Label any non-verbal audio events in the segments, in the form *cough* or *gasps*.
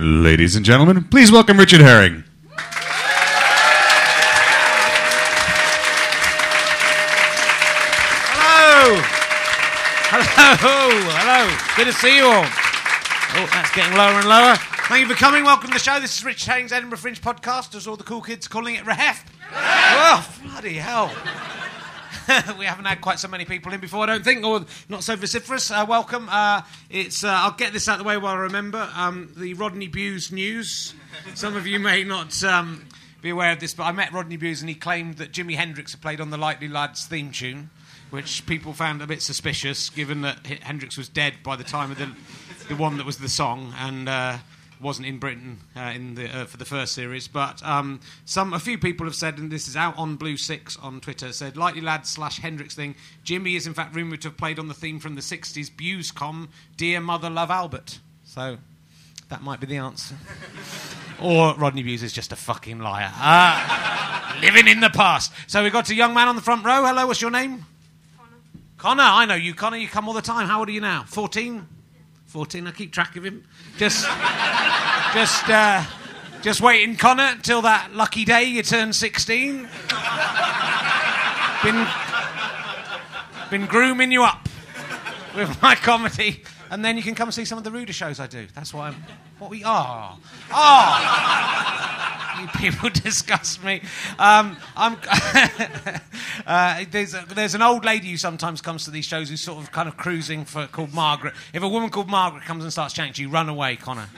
Ladies and gentlemen, please welcome Richard Herring. Hello! Hello! Hello! Good to see you all. Oh, that's getting lower and lower. Thank you for coming. Welcome to the show. This is Rich Herring's Edinburgh Fringe podcast, as all the cool kids calling it Rehef. *laughs* oh, bloody hell. *laughs* we haven't had quite so many people in before, I don't think, or not so vociferous. Uh, welcome. Uh, it's uh, I'll get this out of the way while I remember. Um, the Rodney Bewes news. Some of you may not um, be aware of this, but I met Rodney Bewes and he claimed that Jimi Hendrix had played on the Likely Lads theme tune, which people found a bit suspicious, given that Hendrix was dead by the time of the, the one that was the song and uh, wasn't in Britain uh, in the, uh, for the first series. But um, some a few people have said, and this is out on Blue Six on Twitter, said Likely lad slash Hendrix thing. Jimmy is in fact rumoured to have played on the theme from the '60s Bewescom, "Dear Mother Love Albert." So that might be the answer. *laughs* or Rodney Bewes is just a fucking liar. Uh, *laughs* living in the past. So we've got a young man on the front row. Hello, what's your name? Connor. Connor, I know you, Connor. You come all the time. How old are you now? 14? 14, I keep track of him. Just, just, uh, just waiting, Connor, till that lucky day you turn 16. Been, been grooming you up with my comedy, and then you can come and see some of the ruder shows I do. That's why I'm. What we are. Oh! you people *laughs* disgust me. Um, I'm. *laughs* uh, there's, a, there's an old lady who sometimes comes to these shows who's sort of kind of cruising for called Margaret. If a woman called Margaret comes and starts chatting to you, run away, Connor.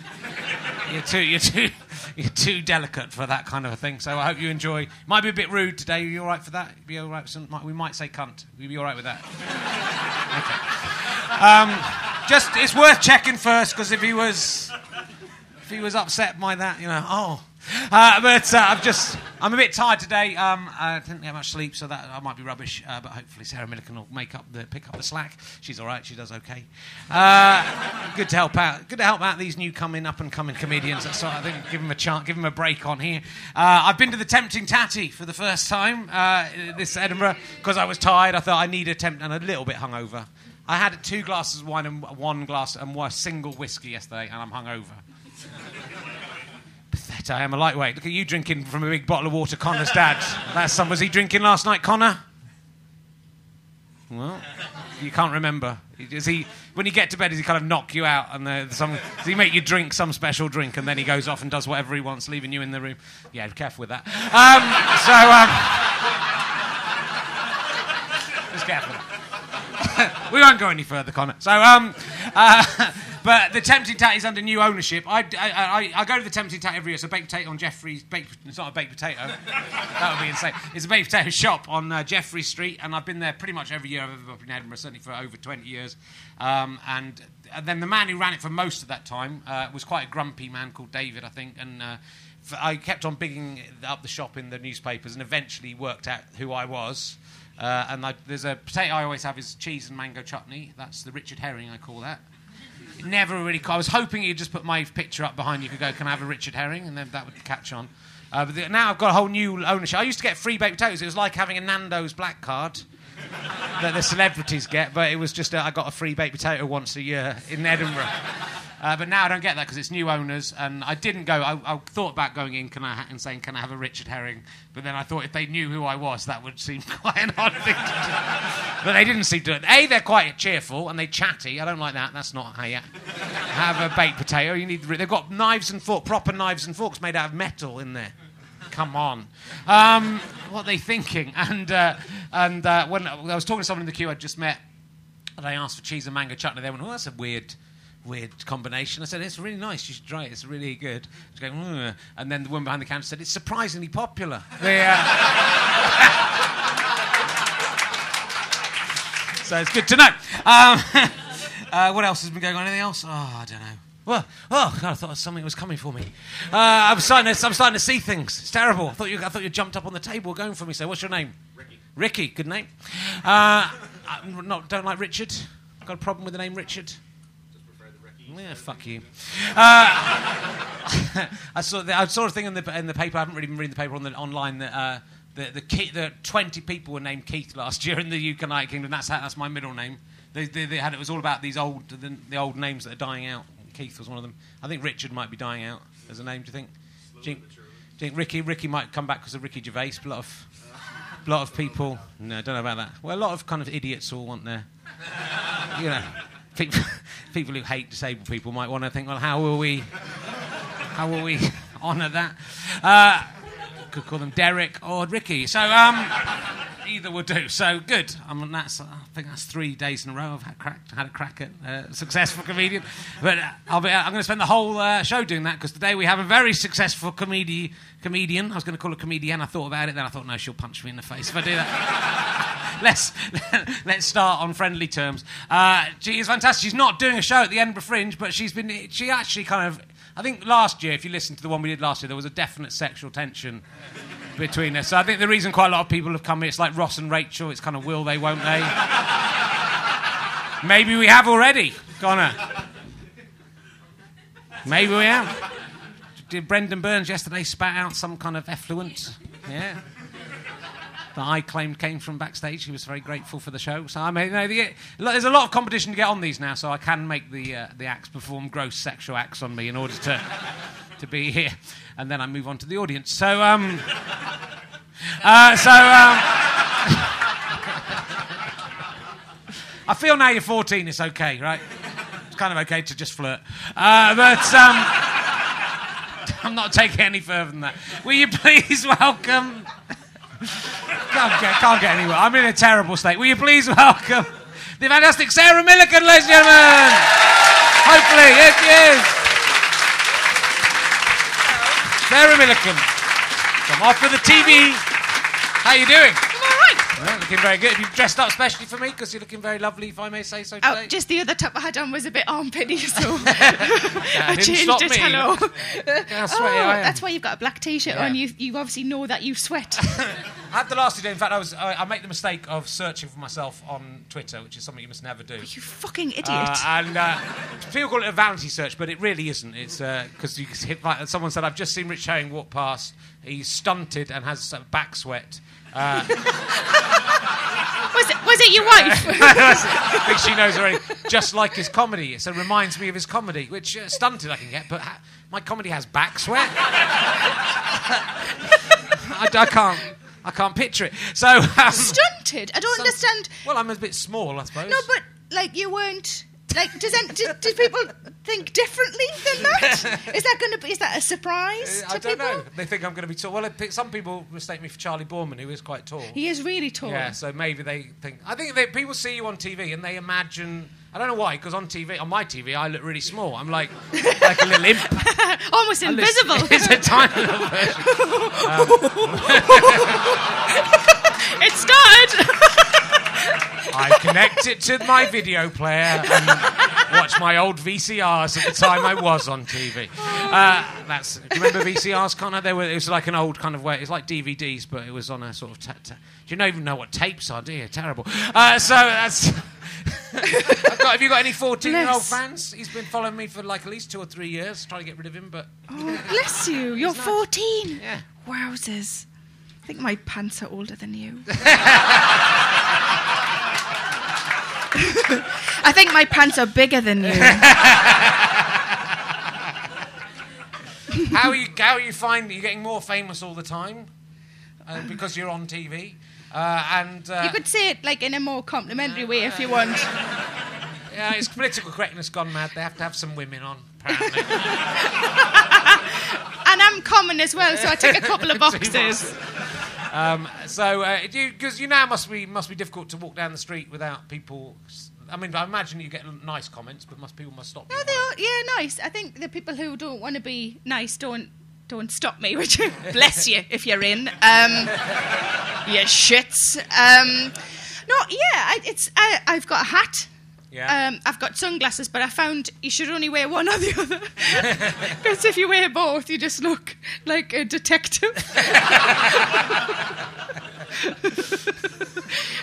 You're too, you're too, you're too delicate for that kind of a thing. So I hope you enjoy. Might be a bit rude today. Are you all right for that? Be all right. Some, we might say cunt. You be all right with that? *laughs* Okay. Um, just, it's worth checking first because if he was, if he was upset by that, you know, oh. Uh, but uh, I'm just, I'm a bit tired today. Um, I didn't get much sleep, so that I might be rubbish. Uh, but hopefully Sarah Millican will make up the, pick up the slack. She's all right. She does okay. Uh, good to help out. Good to help out these new coming up and coming comedians. What I think. Give them a chance. Give them a break on here. Uh, I've been to the Tempting Tatty for the first time uh, this Edinburgh because I was tired. I thought I need a tempt and a little bit hungover. I had two glasses of wine and one glass and one single whiskey yesterday, and I'm hungover. Pathetic. I am a lightweight. Look at you drinking from a big bottle of water, Connor's dad. *laughs* That's some. Was he drinking last night, Connor? Well, you can't remember. Is he? When you get to bed, does he kind of knock you out and uh, some? Does he make you drink some special drink and then he goes off and does whatever he wants, leaving you in the room? Yeah, be careful with that. Um, so, um, *laughs* just careful. *laughs* we won't go any further, Connor. So, um, uh, *laughs* but the Tempting Tat is under new ownership. I, I, I, I go to the Tempting Tat every year. It's a baked potato on Jeffrey's. Baked, it's not a baked potato. that would be insane. It's a baked potato shop on uh, Jeffrey Street, and I've been there pretty much every year I've ever been in Edinburgh, certainly for over 20 years. Um, and, then the man who ran it for most of that time uh, was quite a grumpy man called David, I think, and. Uh, I kept on bigging up the shop in the newspapers and eventually worked out who I was. Uh, and I, there's a potato I always have is cheese and mango chutney. That's the Richard Herring, I call that. Never really. I was hoping you'd just put my picture up behind you. Could go, can I have a Richard Herring? And then that would catch on. Uh, but the, now I've got a whole new ownership. I used to get free baked potatoes. It was like having a Nando's black card that the celebrities get, but it was just uh, I got a free baked potato once a year in Edinburgh. Uh, but now I don't get that because it's new owners, and I didn't go. I, I thought about going in, can I, ha- and saying, "Can I have a Richard Herring?" But then I thought if they knew who I was, that would seem *laughs* quite an odd thing to do. But they didn't seem to. A, they're quite cheerful and they chatty. I don't like that. That's not how you have a baked potato. You need. They've got knives and forks, proper knives and forks made out of metal in there. Come on. Um, what are they thinking? *laughs* And uh, and uh, when I was talking to someone in the queue I'd just met, and I asked for cheese and mango chutney. They went, "Oh, that's a weird." Weird combination. I said, It's really nice. You should try it. It's really good. She's going, "Mm." And then the woman behind the counter said, It's surprisingly popular. They, uh, *laughs* so it's good to know. Um, *laughs* uh, what else has been going on? Anything else? Oh, I don't know. Well, oh God, I thought something was coming for me. Uh, I'm starting to, I'm starting to see things. It's terrible. I thought you, I thought you jumped up on the table going for me. So, what's your name? Ricky. Ricky, good name. Uh, I not, don't like Richard. Got a problem with the name Richard? Yeah, fuck you. Uh, *laughs* I saw the, I saw a thing in the in the paper. I haven't really been reading the paper on the online that. Uh, the, the, the 20 people were named Keith last year in the UK United Kingdom. That's, how, that's my middle name. They, they, they had, it was all about these old, the, the old names that are dying out. Keith was one of them. I think Richard might be dying out as a name. Do you think? Do you, do you think Ricky Ricky might come back because of Ricky Gervais? A lot of a lot of people. No, I don't know about that. Well, a lot of kind of idiots all want their, you know, people, *laughs* people who hate disabled people might want to think, well, how will we, how will we *laughs* honour that? Uh, could call them Derek or Ricky. So um, either will do. So good. I mean, that's I think that's three days in a row I've had, crack, had a crack at uh, successful comedian. But uh, I'll be, I'm going to spend the whole uh, show doing that because today we have a very successful comedi- comedian. I was going to call her comedian. I thought about it, then I thought, no, she'll punch me in the face if I do that. *laughs* let's *laughs* let's start on friendly terms. Uh, she is fantastic. She's not doing a show at the Edinburgh Fringe, but she's been. She actually kind of. I think last year, if you listen to the one we did last year, there was a definite sexual tension between us. So I think the reason quite a lot of people have come here, it's like Ross and Rachel. It's kind of will they, won't they? Maybe we have already, Connor. Maybe we have. Did Brendan Burns yesterday spat out some kind of effluent? Yeah that I claimed came from backstage. He was very grateful for the show. So I mean, you know, the, there's a lot of competition to get on these now, so I can make the uh, the acts perform gross sexual acts on me in order to *laughs* to be here, and then I move on to the audience. So um, *laughs* uh, so um, *laughs* I feel now you're 14, it's okay, right? It's kind of okay to just flirt, uh, but. Um, I'm not taking any further than that. Will you please welcome can't get, can't get anywhere. I'm in a terrible state. Will you please welcome the fantastic Sarah Millican, ladies and gentlemen? Hopefully, yes, yes. Sarah Millican. Come off with the TV. How are you doing? Well, looking very good. You've dressed up specially for me because you're looking very lovely, if I may say so today. Oh, just the other top I had on was a bit armpity, so *laughs* *laughs* Yeah, I changed it. me. Hello. *laughs* oh, sweaty I am. that's why you've got a black t-shirt Yeah. on. You, you obviously know that you sweat. I had the last two days. In fact, I was I, I make the mistake of searching for myself on Twitter, which is something you must never do. you fucking idiot. Uh, and uh, people call it a vanity search, but it really isn't. It's because you hit, like someone said, I've just seen Rich Herring walk past. He's stunted and has uh, back sweat. *laughs* was it was it your wife? *laughs* I think she knows already. Just like his comedy, so it reminds me of his comedy, which uh, stunted I can get, but ha- my comedy has back sweat. *laughs* I, I can't. I can't picture it. So, um, Stunted. I don't Some- understand. well, I'm a bit small, I suppose. No, but like you weren't. Like, does that, do, do people think differently than that? *laughs* Is that going to be? Is that a surprise Uh, to I don't people? know. They think I'm going to be tall. Well, some people mistake me for Charlie Boorman, who is quite tall. He is really tall. Yeah, so maybe they think. I think they, people see you on TV and they imagine. I don't know why, because on TV, on my TV, I look really small. I'm like, like a little imp. *laughs* Almost I invisible. *laughs* it's a tiny little version. it started. I connect it to my video player and watch my old VCRs at the time I was on TV. Uh, that's. Do you remember VCRs, Connor? They were. It was like an old kind of way. It's like DVDs, but it was on a sort of. Ta- ta- do you not even know what tapes are? Do you? Terrible. Uh, so that's. I've got, have you got any 14 year old fans? He's been following me for like at least two or three years, trying to get rid of him, but Oh, bless you. You're 14. yeah. Wowzers. I think my pants are older than you. *laughs* *laughs* I think my pants are bigger than you. *laughs* How are you? How are you finding? You're getting more famous all the time uh, because you're on TV, uh, and uh, You could say it like in a more complimentary way if you want. *laughs* yeah, it's political correctness gone mad. They have to have some women on. Apparently, And I'm common as well, so I tick a couple of boxes. Um, so uh, because you, now must be must be difficult to walk down the street without people. I mean, I imagine you get nice comments, but must people must stop you. No, they are, yeah, nice. I think the people who don't want to be nice don't don't stop me. *laughs* Which bless you if you're in. Um, you shits. Um, no, yeah, I, it's I, I've got a hat. Yeah. Um, I've got sunglasses, but I found you should only wear one or the other. *laughs* Because if you wear both, you just look like a detective. *laughs*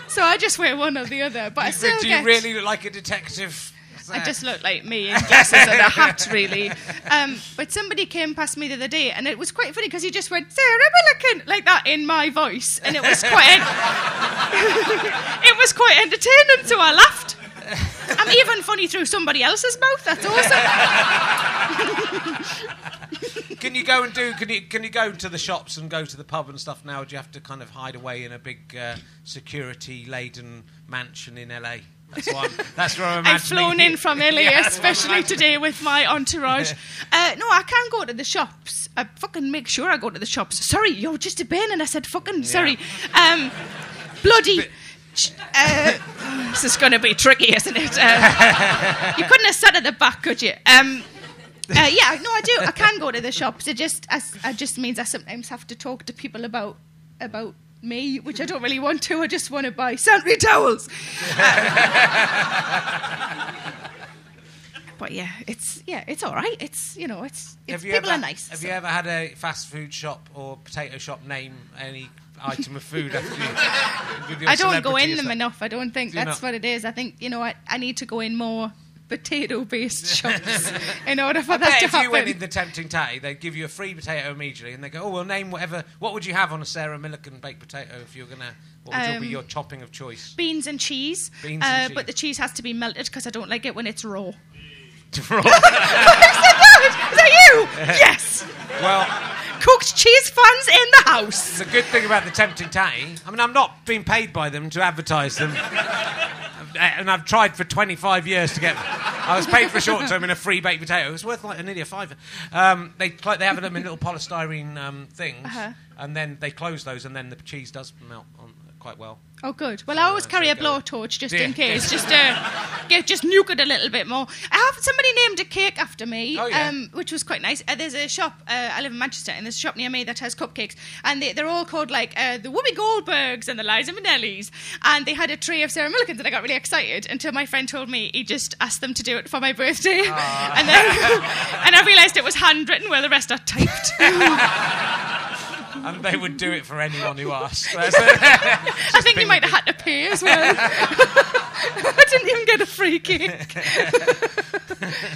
so I just wear one or the other. But I do, still do get. you really look like a detective? I just look like me in glasses and a hat, really. *laughs* Um, but somebody came past me the other day, and it was quite funny because he just went Sarah Millican like that in my voice, and it was quite, it was quite entertaining. So I laughed. I'm even funny through somebody else's mouth. That's awesome. *laughs* Can you go and do? Can you can you go to the shops and go to the pub and stuff now? Or do you have to kind of hide away in a big uh, security laden mansion in LA? That's why. I'm, that's where I'm. *laughs* I've flown in from LA, Yeah, that's what I'm especially today with my entourage. *laughs* Uh, no, I can go to the shops. I fucking make sure I go to the shops. Sorry, you're just a bin, and I said fucking sorry. Um, bloody. ch- Uh, this is going to be tricky, isn't it? Uh, you couldn't have sat at the back, could you? Um, uh, yeah, no, I do. I can go to the shops. It just, I, it just means I sometimes have to talk to people about about me, which I don't really want to. I just want to buy sanitary towels. But yeah, it's yeah, it's all right. It's you know, it's, it's people ever, are nice. Have so. you ever had a fast food shop or potato shop name any item of food after you? with your I don't go in them enough. I don't think Do that's not? what it is. I think you know, I, I need to go in more potato-based *laughs* shops in order for I that to if happen. you went in the tempting tatty, they'd give you a free potato immediately, and they go, "Oh, well, name whatever. What would you have on a Sarah Millican baked potato if you're gonna? What would your- be Um, your topping of choice?" Beans and cheese, Beans uh, and but the cheese. cheese has to be melted because I don't like it when it's raw. *laughs* *laughs* well, Is that you? Yes. Cooked cheese fans in the house. the good thing about the tempting tatty, I mean, I'm not being paid by them to advertise them, and I've tried for 25 years to get. I was paid for a short term in a free baked potato. It was worth like nearly a fiver. Um, they they have them in little polystyrene um, things, Uh-huh. and then they close those, and then the cheese does melt quite well. Oh, good. Well, I always uh, carry so a blowtorch just Yeah. in *laughs* case, just to get just nuke it a little bit more. I have somebody named a cake after me, Oh, yeah. um, which was quite nice. Uh, there's a shop. Uh, I live in Manchester, and there's a shop near me that has cupcakes, and they, they're all called like uh, the Whoopi Goldbergs and the Liza Minnellis. And they had a tray of Sarah Millicans, and I got really excited until my friend told me he just asked them to do it for my birthday, *laughs* and then *laughs* and I realised it was handwritten where the rest are typed. And they would do it for anyone who asked. *laughs* I think you might have had to pay as well. *laughs* I didn't even get a free cake.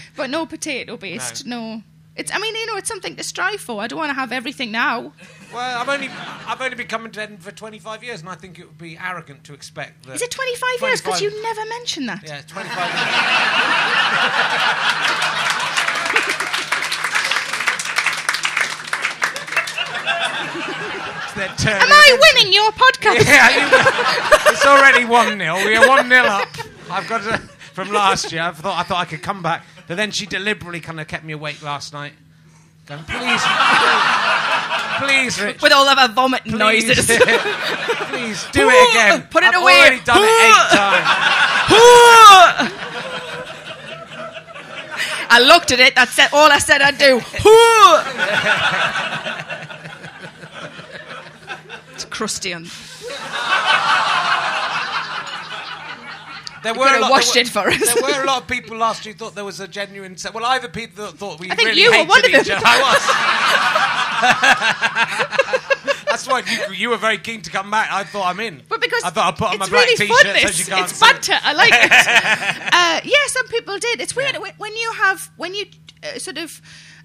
*laughs* but no potato based, no. It's. I mean, you know, it's something to strive for. I don't want to have everything now. well, I've only I've only been coming to Edinburgh for 25 years, and I think it would be arrogant to expect that. Is it 25, years? Because you never mentioned that. Yeah, 25 They're turning- Am I winning your podcast? Yeah, you- it's already one 0 We are one 0 up. I've got to, from last year. I thought I thought I could come back, but then she deliberately kind of kept me awake last night. Going, please, please, Rich, With all of our vomit please, noises. *laughs* please do it again. Put it I've away. Already done it eight times. *laughs* I looked at it. That's all I said I'd do. *laughs* on. There could have lot- washed there it for us. There were a lot of people last year who thought there was a genuine. Se- well, either people that thought we I think really you were hated one of each them. other. I was. *laughs* That's why you, you were very keen to come back. I thought I'm in. But because I thought I'd put on my it's black really t-shirt fun, so can't it's see it. banter. I like it. *laughs* uh, yeah, some people did. It's weird when- when you have when you uh, sort of.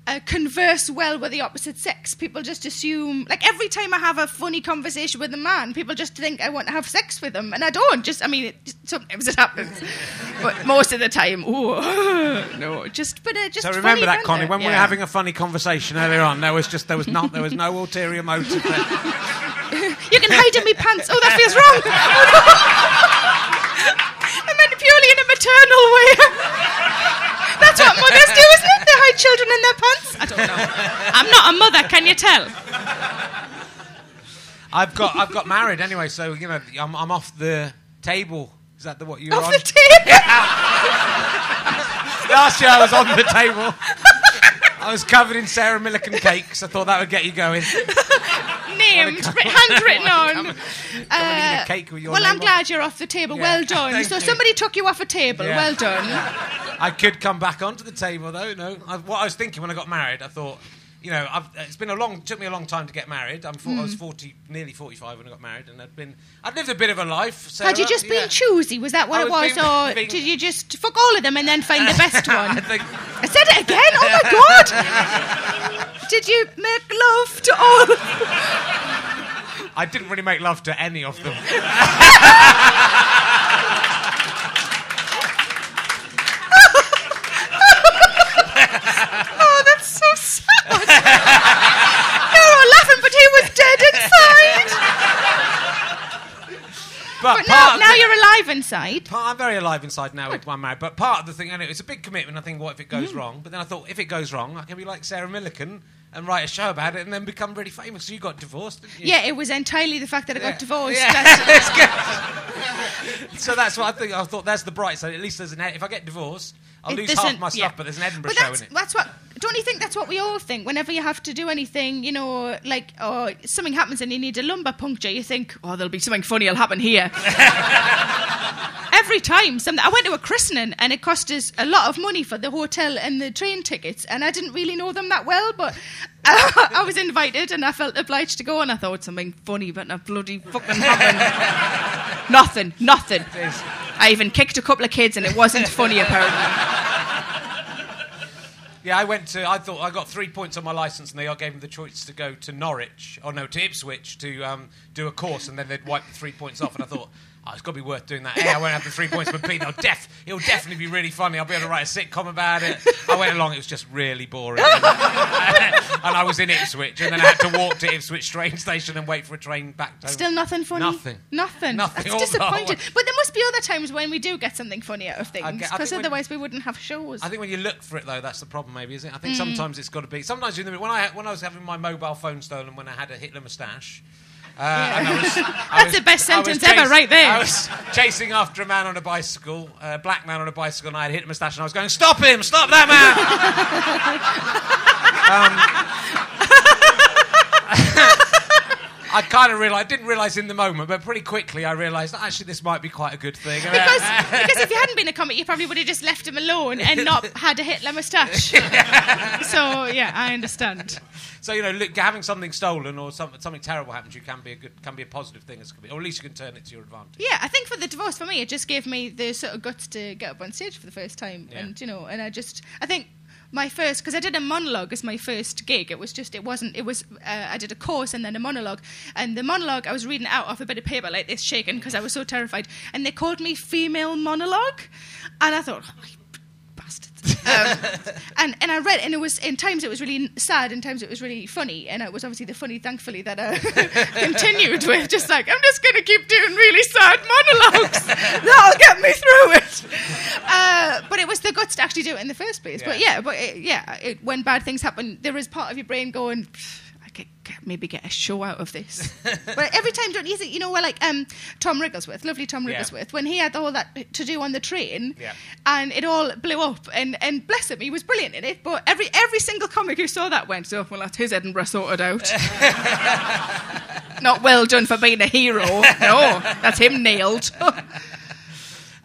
Uh, converse well with the opposite sex. People just assume, like every time I have a funny conversation with a man, people just think I want to have sex with them, and I don't. Just, I mean, it, sometimes it happens, *laughs* but most of the time, oh *laughs* no, just but uh, just. So funny remember that, banter. Connie, when we were having a funny conversation earlier on, there was just there was not there was no ulterior motive. There. *laughs* You can hide in my pants. Oh, that feels wrong. I meant purely in a maternal way. That's what mothers do, isn't it? They hide children in their pants. I don't know. I'm not a mother, can you tell? I've got I've got married anyway, so you know I'm, I'm off the table. Is that the what you were Off on? the table. *laughs* Last year I was on the table. *laughs* I was covered in Sarah Millican cakes. I thought that would get you going. Named, handwritten *laughs* on. Come and eat a cake with your well, I'm on glad you're off the table. Yeah. Well done. Thank So you. somebody took you off a table. Yeah. Well done. I could come back onto the table though. No, I, what I was thinking when I got married, I thought, you know, I've, it's been a long, took me a long time to get married. I'm, for, I was Hmm. forty, nearly forty-five when I got married, and I'd been, I'd lived a bit of a life. Sarah, Had you just yeah. been choosy? Was that what I it was was? being- or being- did you just fuck all of them and then find the best *laughs* I one? think I said it again. Oh my god! Did you make love to all? I didn't really make love to any of them. *laughs* You're all laughing, but he was dead inside. But, But now, now you're alive inside. Part, I'm very alive inside now with my marriage, but part of the thing, and it's a big commitment. I think, what if it Mm. goes wrong? But then I thought, if it goes wrong, I can be like Sarah Millican and write a show about it, and then become really famous. So you got divorced, didn't you? Yeah, it was entirely the fact that I Yeah. got divorced. Yeah. That's- *laughs* so that's what I think. I thought that's the bright side. At least there's an. If I get divorced, I'll It lose half my stuff, yeah. but there's an Edinburgh But show in it. that's what. Don't you think that's what we all think? Whenever you have to do anything, you know, like or something happens and you need a lumbar puncture, you think, oh, there'll be something funny will happen here. *laughs* Every time, something. I went to a christening and it cost us a lot of money for the hotel and the train tickets, and I didn't really know them that well, but *laughs* I was invited and I felt obliged to go, and I thought something funny, but not bloody fucking happened. *laughs* nothing, nothing. I even kicked a couple of kids, and it wasn't funny apparently. Yeah, I went to. I thought I got three points on my license, and they all gave me the choice to go to Norwich or no to Ipswich to um, do a course, and then they'd wipe the three points off. And I thought. Oh, it's got to be worth doing that. A, I won't have the three points, but B, it'll, def- it'll definitely be really funny. I'll be able to write a sitcom about it. I went along, it was just really boring. *laughs* and I was in Ipswich, and then I had to walk to Ipswich train station and wait for a train back to Still nothing funny. Nothing. Nothing. Nothing. That's disappointing. But there must be other times when we do get something funny out of things, because otherwise we wouldn't have shows. I think when you look for it, though, that's the problem. Maybe, isn't it? I think Mm. sometimes it's got to be. Sometimes you know, when I when I was having my mobile phone stolen when I had a Hitler moustache. Uh, was, *laughs* I That's was- the best sentence ever, right there. I was chasing after a man on a bicycle, a black man on a bicycle, and I had hit a moustache, and I was going, "Stop him! Stop that man!" *laughs* I kind of realised, I didn't realise in the moment, but pretty quickly I realised that actually this might be quite a good thing. because, *laughs* because if you hadn't been a comic, you probably would have just left him alone and not *laughs* had a Hitler moustache. so yeah, I understand. So you know, look, having something stolen or something something terrible happens, you can be a good, can be a positive thing, as or at least you can turn it to your advantage. Yeah, I think for the divorce, for me, it just gave me the sort of guts to get up on stage for the first time, Yeah. and you know, and I just, I think my first because I did a monologue as my first gig. It was just, it wasn't, it was, uh, I did a course and then a monologue, and the monologue I was reading out off a bit of paper like this, shaking because I was so terrified, and they called me female monologue, and I thought. Oh. Um, and and I read, and it was in times it was really sad, in times it was really funny, and it was obviously the funny, thankfully, that I *laughs* continued with. Just like I'm just going to keep doing really sad monologues. *laughs* That'll get me through it. Uh, but it was the guts to actually do it in the first place. But Yeah. yeah, but it, yeah, it, when bad things happen, there is part of your brain going. Get- maybe get a show out of this. *laughs* but every time, don't you think, you know, well, like um, Tom Wrigglesworth, lovely Tom Yeah. When he had all that to do on the train, Yeah. and it all blew up, and, and bless him, he was brilliant in it. But every every single comic who saw that went, "Oh, well, that's his Edinburgh sorted out." *laughs* Not well done for being a hero. No, that's him nailed. *laughs*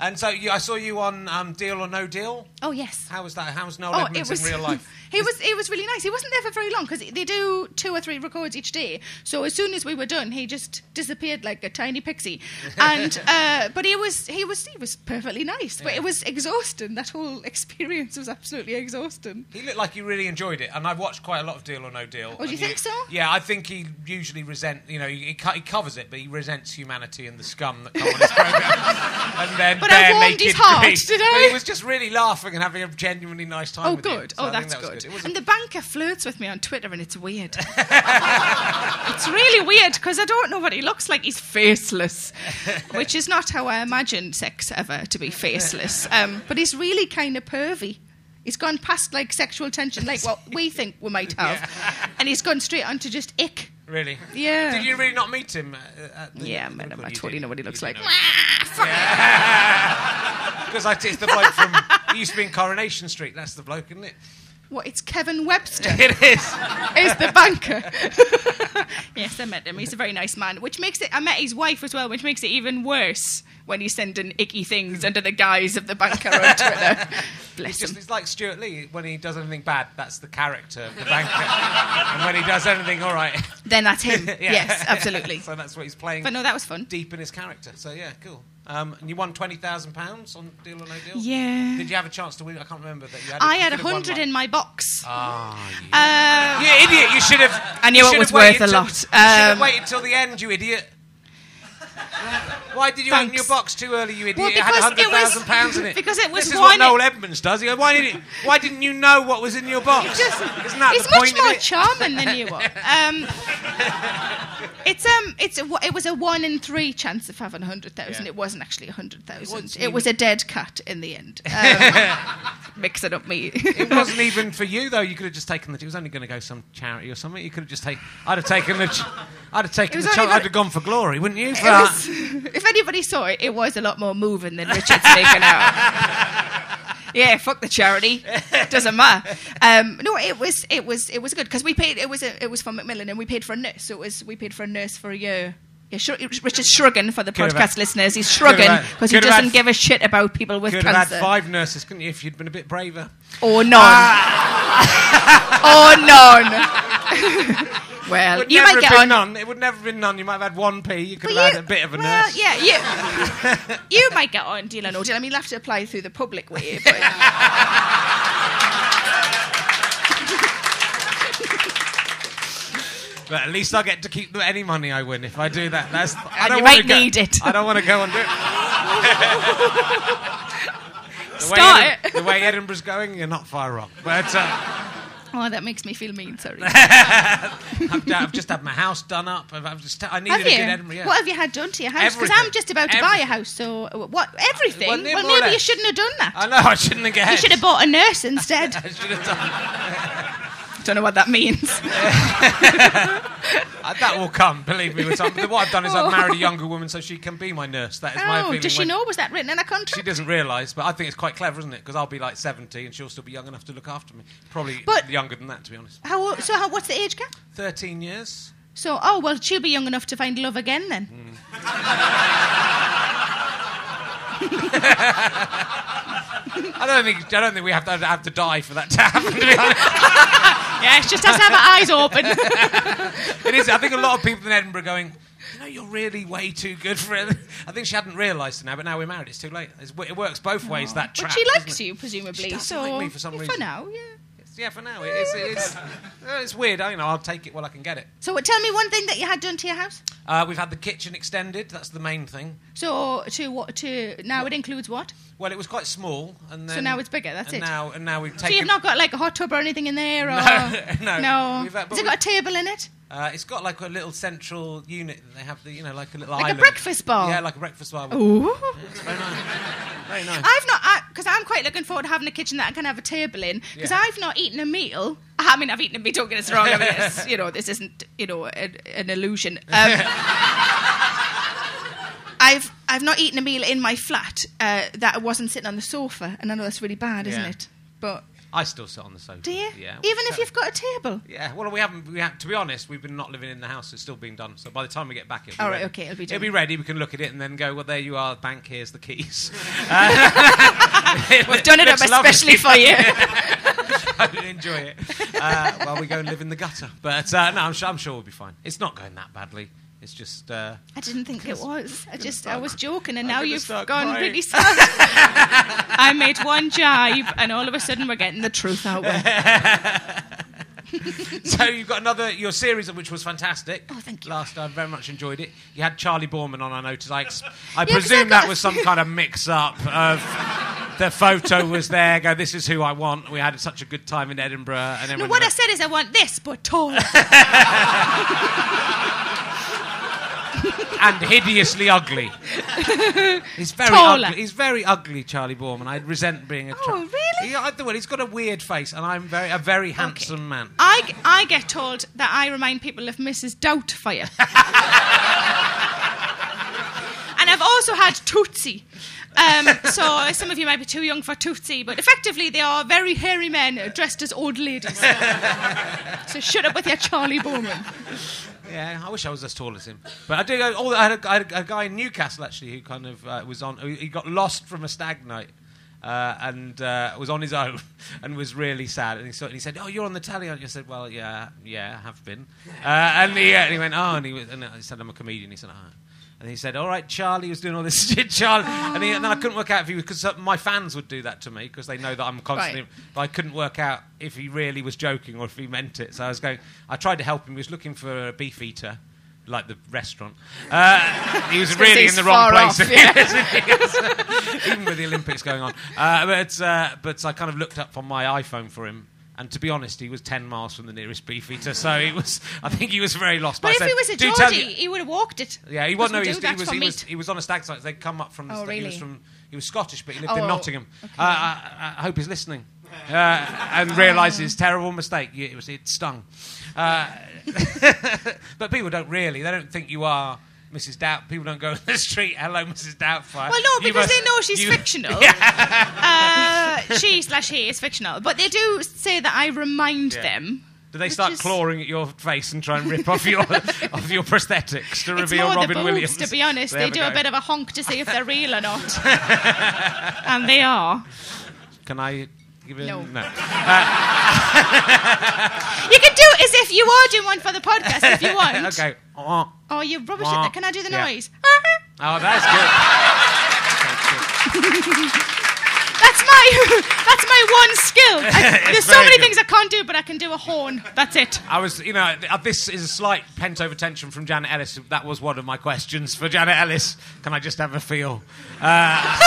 And so you, I saw you on um, Deal or No Deal. oh yes. How was that? How was Noel Oh, Edmonds in real *laughs* life? he was he was really nice. He wasn't there for very long because they do two or three records each day. So as soon as we were done, he just disappeared like a tiny pixie. *laughs* And uh, but he was he was he was perfectly nice. But Yeah. it was exhausting. That whole experience was absolutely exhausting. He looked like he really enjoyed it, and I've watched quite a lot of Deal or No Deal. Oh, do you think so? Yeah, I think he usually resent. You know, he, he covers it, but he resents humanity and the scum that come on his program. *laughs* and then But I warmed naked his heart, Greece. did I? But he was just really laughing and having a genuinely nice time. Oh, good. So oh, that's that was good. And the banker flirts with me on Twitter, and it's weird. *laughs* it's really weird because I don't know what he looks like. He's faceless, *laughs* which is not how I imagined sex ever to be faceless. Um, but he's really kind of pervy. He's gone past like sexual tension, like what we think we might have, *laughs* and he's gone straight on to just ick. Really. Yeah. Did you really not meet him? uh, At the, Yeah, I met him. I totally know what he looks *laughs* like. Because I- it's the bloke from. He used to be in Coronation Street. That's the bloke, isn't it? What? It's Kevin Webster. *laughs* It is. is the banker. *laughs* yes, I met him. He's a very nice man. Which makes it. I met his wife as well, which makes it even worse when he's sending icky things under the guise of the banker on Twitter. *laughs* Bless Just, him. it's like Stewart Lee when he does anything bad. That's the character of the banker, and when he does anything all right, *laughs* Then that's him. *laughs* yeah. Yes, absolutely. so that's what he's playing But no, that was fun. deep in his character. So yeah, cool. Um, and you won twenty thousand pounds on Deal or No Deal. Yeah. Did you have a chance to win? I can't remember that you had. I you had a could have won, hundred in my box. Ah, you, Uh, you idiot! You should have. I knew it was worth a till- lot. You should have Um, waited till the end, you idiot. *laughs* Why did you Thanks. open your box too early, you idiot? Well, it had hundred thousand pounds in it. because it was This is what Noel Edmonds does. He goes, why, did it, why didn't you know what was in your box? Just- Isn't that he's the much more it? charming than you *laughs* are. Um, it's um, it's a, it was a one in three chance of having a hundred thousand. Yeah. It wasn't actually a hundred It was- It was a dead cat in the end. *laughs* Um, mixing up me. It wasn't *laughs* even for you though. You could have just taken the. It was only going to go some charity or something. You could have just taken. I'd have taken the. ch- I'd have taken the. gonna- I'd have gone for glory, wouldn't you? For was, *laughs* if anybody saw it, it was a lot more moving than Richard's making out. *laughs* Yeah, fuck the charity. Doesn't matter. Um, no, it was it was it was good because we paid. It was a, it was from Macmillan, and we paid for a nurse. So it was we paid for a nurse for a year. Yeah, Richard's shrugging for the Could podcast had- listeners. He's shrugging because he doesn't had- give a shit about people with cancer. Could have had five nurses, couldn't you, if you'd been a bit braver? Or none. Ah! *laughs* or none. *laughs* well, Would you might get on. none. It would never have been none. You might have had one p. You could But have you- had a bit of a well, nurse. yeah, you, *laughs* you might get on deal or no. I mean, you'll have to apply through the public way. But, But at least I get to keep any money I win if I do that. That's. I And don't you might go- need it. I don't want to go and do it. *laughs* the, way Start Edin- it. the way Edinburgh's going, you're not far wrong. But uh, oh, that makes me feel mean. Sorry. *laughs* I've, I've just had my house done up. I've, I've just, I needed Have a you? good Edinburgh. Yeah. What have you had done to your house? Because I'm just about to buy a house. So uh, what? Everything. Well, Well, maybe you shouldn't have done that. I know I shouldn't have guessed. You should have bought a nurse instead. *laughs* I should have done. Don't know what that means. *laughs* Uh, that will come, believe me. With what I've done is I've married a younger woman so she can be my nurse. That is my oh, feeling. does she know? Was that written in a country? She doesn't realise, but I think it's quite clever, isn't it? Because I'll be like 70 and she'll still be young enough to look after me. Probably But- younger than that, to be honest. How? o- So how? What's the age gap? 13 years. So oh well, she'll be young enough to find love again then. *laughs* I don't think I don't think we have to have to die for that to happen. To be honest, *laughs* Yeah, she just has to have her eyes open. *laughs* it is. I think a lot of people in Edinburgh going. You know, you're really way too good for it. *laughs* I think she hadn't realised it now, but now we're married. It's too late. It's, it works both ways. Oh. That trap. but she likes you, presumably. She does so like me for some reason. For now, yeah. Yeah, for now it is. It is *laughs* uh, it's weird. I, you know, I'll take it while I can get it. So tell me one thing that you had done to your house. Uh, we've had the kitchen extended. That's the main thing. So to what? To now it includes what? Well, it was quite small, and then now it's bigger, that's and it. Now and now we've taken. So you've not got like a hot tub or anything in there, *laughs* or *laughs* No, no. We've had- but Has it got a table in it? Uh, it's got like a little central unit. that They have the, you know, like a little Like a breakfast bar? Yeah, like a breakfast bar. Ooh. It's very nice. Very nice. I've not because I'm quite looking forward to having a kitchen that I can have a table in because Yeah. I've not eaten a meal. I mean, I've eaten a meal. Don't get us wrong. I mean, it's, you know, this isn't you know a, an illusion. Um, *laughs* I've I've not eaten a meal in my flat uh, that I wasn't sitting on the sofa, and I know that's really bad, isn't Yeah. it? But I still sit on the sofa. do you? Yeah. Even if you've got a table. Yeah. Well, we haven't. We have, to be honest, we've been not living in the house. It's still being done. So by the time we get back, it'll be All right, ready. okay, it'll be done. It'll be ready. We can look at it and then go. Well, there you are, bank. Here's the keys. *laughs* *laughs* We've done it up especially for you. *laughs* I enjoy it. Uh, while we go and live in the gutter. But uh, no, I'm sure, I'm sure we'll be fine. It's not going that badly. It's just. Uh, I didn't think it was. I just I was joking, and I'm now you've gone crying. really *laughs* sad. I made one jibe, and all of a sudden we're getting the truth out. *laughs* So you've got another your series of which was fantastic. Oh, thank you. Last time, I very much enjoyed it. You had Charlie Boorman on. I noticed. I, ex- *laughs* I 'cause presume I that was some kind of mix-up of the photo was there. Go, this is who I want. We had such a good time in Edinburgh, and then No, what you I said is I want this, but taller. *laughs* and hideously ugly. He's very Taller. ugly. He's very ugly, Charlie Boorman. I resent being a. Oh, really? He, I, well, he's got a weird face, and I'm very a very handsome man. I, I get told that I remind people of Mrs. Doubtfire. *laughs* and I've also had Tootsie. Um, so some of you might be too young for Tootsie, but effectively they are very hairy men dressed as old ladies. so shut up with your Charlie Boorman. Yeah, I wish I was as tall as him. But I did. Oh, I had a, I had a guy in Newcastle actually who kind of uh, was on. He got lost from a stag night. Uh, and uh, was on his *laughs* own and was really sad. And he, saw, and he said, "Oh, you're on the telly." aren't? I said, "Well, yeah, yeah, I have been." Uh, and, he, uh, and he went, "Oh," and he, was, and said, "I'm a comedian." He said, "Oh." And he said, "All right, Charlie was doing all this *laughs* shit, Charlie." And, he, and then I couldn't work out if he was because my fans would do that to me because they know that I'm constantly. Right. But I couldn't work out if he really was joking or if he meant it. So I was going. I tried to help him. He was looking for a beef eater like the restaurant. Uh, he was *laughs* really in the wrong place, off, *laughs* yeah. even with the Olympics going on. Uh, but uh, but I kind of looked up on my iPhone for him. And to be honest, he was ten miles from the nearest beef eater, so he was. I think he was very lost. But I if said, he was a "Do tell Geordie, he would have walked it. Yeah, he wasn't. No, he was, he was, he was. He was on a stag site. They'd come up from. The Oh, sta- He was really? from. He was Scottish, but he lived in Oh, Nottingham. Uh, I, I hope he's listening uh, and *laughs* realises his terrible mistake. It was. It stung. Uh, *laughs* but people don't really. They don't think you are. Mrs. Doubt. People don't go in the street. Hello, Mrs. Doubtfire. Well, no, because must- they know she's you- fictional. *laughs* uh, she slash he is fictional, but they do say that I remind Yeah. them. Do they start is- clawing at your face and try and rip off your *laughs* off your prosthetics to It's reveal more Robin the boobs, Williams? to be honest. They, do a bit of a honk to see if they're real or not, *laughs* and they are. Can I No. no. You can do it as if you are doing one for the podcast if you *laughs* want. okay. Oh, Oh, you're rubbish at that. Can I do the Yeah. noise? Oh, that's good. *laughs* That's my *laughs* that's my one skill. I, there's so many good. things I can't do, but I can do a horn. That's it. I was, you know, uh, this is a slight pent over tension from Janet Ellis. That was one of my questions for Janet Ellis. Can I just have a feel? Uh,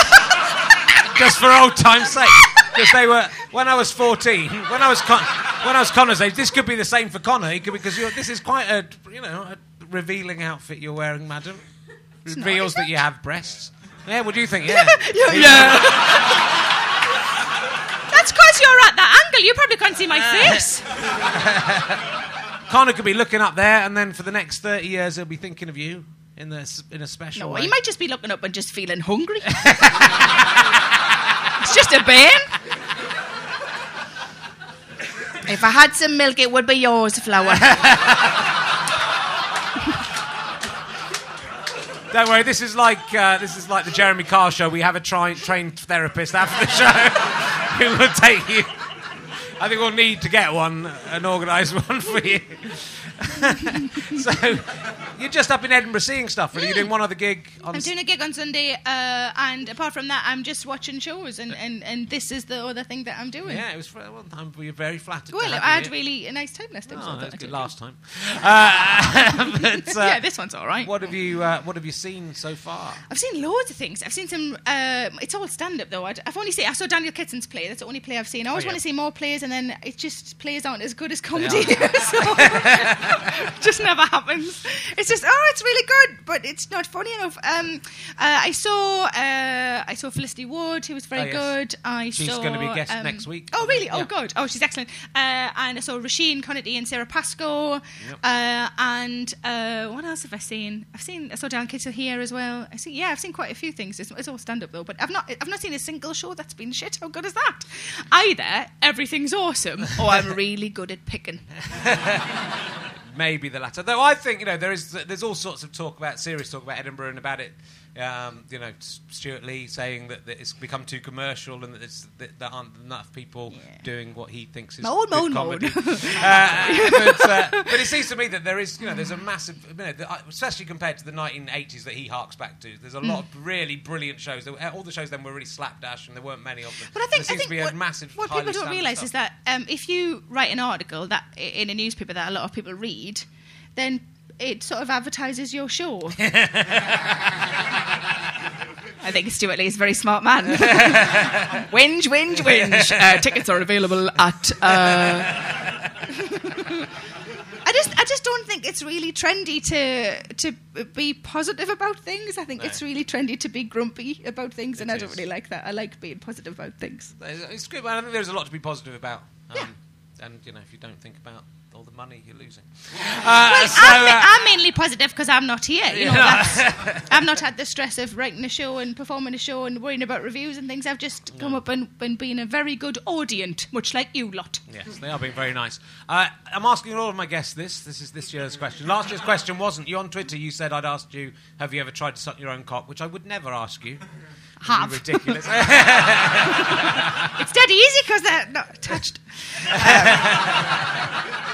just for old time's sake. Because they were, when I was 14, when I was, Con- when I was Connor's age, this could be the same for Connor, he could- because you're, this is quite a, you know, a revealing outfit you're wearing, madam. not, Reveals that you have breasts. Yeah, what do you think? *laughs* Yeah. Yeah. That's because you're at that angle. You probably can't see my face. *laughs* Connor could be looking up there, and then for the next 30 years, he'll be thinking of you in, the, in a special No, way. you might just be looking up and just feeling hungry. *laughs* it's just a bane. If I had some milk, it would be yours, Flower. *laughs* Don't worry, this is like uh, this is like the Jeremy Carr show. We have a tri- trained therapist after the show *laughs* who will take you. I think we'll need to get one an organised *laughs* one for you. *laughs* so you're just up in Edinburgh seeing stuff. Are You're doing one other gig? On I'm doing a gig on Sunday, uh, and apart from that, I'm just watching shows, and, and, and this is the other thing that I'm doing. Yeah, it was for one time. We were very flattered. Well, have I had really a nice time last time. Oh, that's I'd good last time. Uh, *laughs* but, uh, yeah, this one's all right. what have you uh, What have you seen so far? I've seen loads of things. I've seen some. Uh, it's all stand up though. I'd, I've only seen. I saw Daniel Kitson's play. That's the only play I've seen. I always Oh, yeah. want to see more plays, and then it just plays aren't as good as comedy. *laughs* so, *laughs* just never happens. It's just oh, it's really good, but it's not funny enough. Um, uh, I saw. Uh, I saw Felicity Ward, who was very Oh, yes. good. I She's saw. gonna be a guest um, next week, Oh I think. really? Oh good. Oh, she's excellent. Uh, and I saw Roisin Conaty and Sara Pascoe. Yep. Uh, and uh, what else have I seen? I've seen. I saw Dan Kittle here as well. I see. Yeah, I've seen quite a few things. It's, it's all stand up though, but I've not. I've not seen a single show that's been shit. How good is that? Either everything's awesome, or I'm really good at picking. *laughs* Maybe the latter. Though I think you know there is there's all sorts of talk about serious talk about Edinburgh and about it. Um, you know, Stewart Lee saying that, that it's become too commercial and that, that there aren't enough people Yeah. doing what he thinks is Moan, good comedy. *laughs* uh, but, uh, but it seems to me that there is you know there's a massive you know, uh, especially compared to the 1980s that he harks back to. There's a lot of really brilliant shows. All the shows then were really slapdash and there weren't many of them. But I think, there seems I think to be what, a massive. what people don't realise is that um, if you write an article that in a newspaper that a lot of people read, then it sort of advertises your show. *laughs* I think Stewart Lee is a very smart man. *laughs* whinge, whinge, whinge. Uh, tickets are available at. Uh... *laughs* I just, I just don't think it's really trendy to to be positive about things. I think No. it's really trendy to be grumpy about things, and It I don't really like that. I like being positive about things. It's good. Well, I think there's a lot to be positive about. Um, Yeah. And you know, if you don't think about all the money you're losing, uh, Well, so, I'm, uh, I'm mainly positive because I'm not here. You know, that's, *laughs* I've not had the stress of writing a show and performing a show and worrying about reviews and things. I've just come up and, and been a very good audience, much like you lot. yes, they are being very nice. Uh, I'm asking all of my guests this. This is this year's question. Last year's question wasn't. You on Twitter, you said I'd asked you, "Have you ever tried to suck your own cock?" Which I would never ask you. Have. ridiculous. *laughs* It's dead easy because they're not attached. *laughs*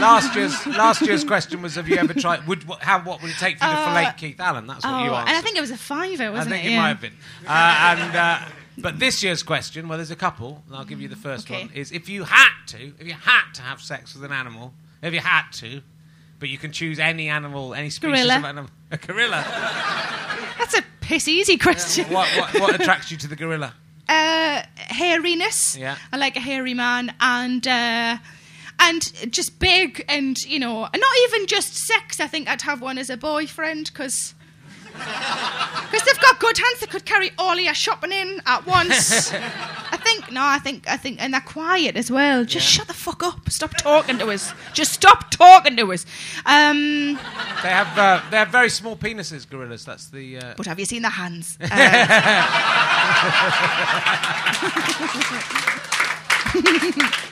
last year's last year's question was, "Have you ever tried? Would what, how what would it take for you to Uh, fillet Keith Allen?" That's what you Oh, answered. and I think it was a fiver, wasn't it? I think it? it Yeah. might have been. Uh, and uh, but this year's question, well, there's a couple, and I'll give you the first Okay. one. Is if you had to, if you had to have sex with an animal, if you had to, but you can choose any animal, any species Gorilla. of animal. A gorilla. That's a piss easy question. what, what, what attracts you to the gorilla? uh, hairiness. Yeah. I like a hairy man, and uh, and just big, and you know, not even just sex. I think I'd have one as a boyfriend because. Because they've got good hands, they could carry all your shopping in at once. *laughs* I think no, I think I think, and they're quiet as well. Just shut the fuck up. Stop talking to us. Just stop talking to us. Um, They have uh, they have very small penises. Gorillas. That's the. Uh, but have you seen the hands? *laughs* Uh, *laughs*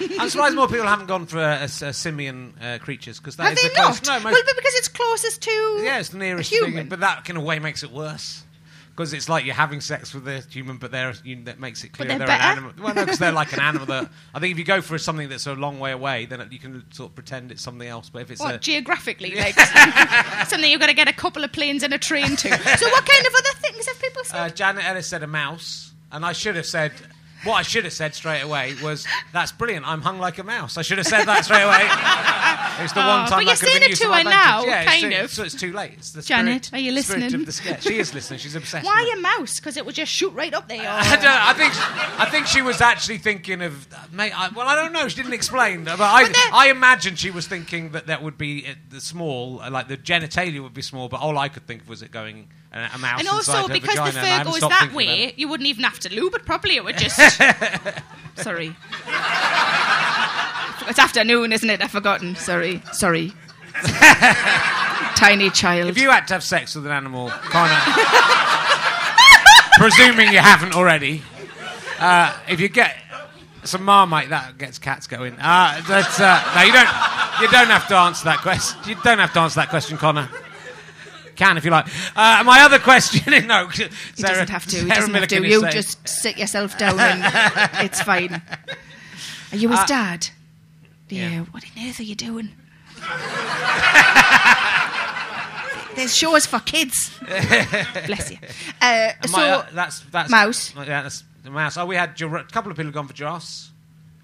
*laughs* I'm surprised more people haven't gone for a, a, a simian uh, creatures because that have is they the closest. not? No, well, but because it's closest to yeah, it's the nearest a human. thing, but that in a way makes it worse. Because it's like you're having sex with a human, but they're you, that makes it clear they're an better? animal. Well, no, because they're like an *laughs* animal. That I think if you go for something that's a long way away, then you can sort of pretend it's something else. But if it's What a geographically, like *laughs* something you've got to get a couple of planes and a train to. So, what kind of other things have people said? Uh, Janet Ellis said a mouse, and I should have said. What I should have said straight away was, "That's brilliant. I'm hung like a mouse." I should have said that straight away. *laughs* It's the Oh, one time but you're that could have saying been it to her now. Yeah, kind it's, of. So it's too late. It's the Janet, spirit, are you listening? of the sketch. She is listening. She's obsessed. Why a mouse? Because it would just shoot right up there. *laughs* I, don't, I think I think she was actually thinking of mate. I, well, I don't know. She didn't explain, but I But I imagine she was thinking that that would be uh, the small, uh, like the genitalia would be small. But all I could think of was it going a mouse and also because the fur goes that way, you wouldn't even have to lube it properly. It would just. *laughs* Sorry. It's afternoon, isn't it? I've forgotten. Sorry. Sorry. Tiny child. If you had to have sex with an animal, Connor, presuming you haven't already, uh, if you get some marmite, that gets cats going. Uh, but, uh, no, you don't. You don't have to answer that question. You don't have to answer that question, Connor. Can if you like. Uh, my other question, is no, He Sarah, doesn't have to. He Sarah doesn't have to. You just sit yourself down and it's fine. Are you his Uh, dad? Yeah. yeah. What on earth are you doing? There's shows for kids. Bless you. Uh, so, my, uh, that's that's mouse. Yeah, that's the mouse. Oh, we had a couple of people gone for giraffes.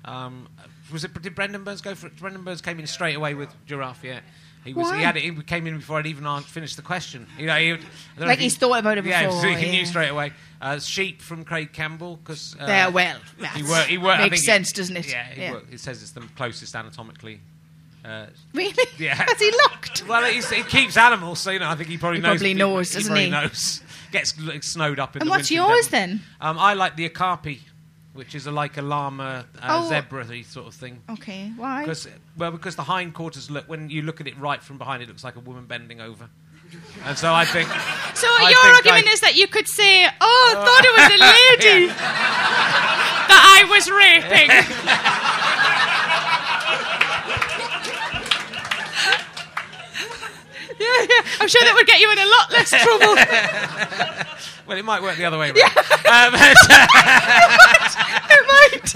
Um, was it? Did Brendan Burns go for it? Brendan Burns came in straight away with giraffe. Yeah, he was. Why? He had it. He came in before I'd even finished the question. You know, he, Like if he- he's thought about it Yeah, before, so he yeah. knew straight away. Uh, sheep from Craig Campbell because uh, there, well, he that's- wor- he wor- makes think he- sense, doesn't it? Yeah, he wor- it says it's the closest anatomically. Uh, Really? *laughs* Yeah. Has he looked? well, he's, he keeps animals, so you know. I think he probably He knows. probably knows, doesn't he? knows. *laughs* Gets snowed up in And the what's yours then? Um, I like the okapi, which is a, like a llama, uh, Oh. zebra sort of thing. Okay, why? Because well, because the hindquarters look when you look at it right from behind, it looks like a woman bending over. And so I think *laughs* So I your think argument I- is that you could say, "Oh, I thought it was a *laughs* lady *laughs* that I was raping." yeah, yeah. I'm sure that would get you in a lot less trouble. Well, it might work the other way around. Um, *laughs* *laughs* it might.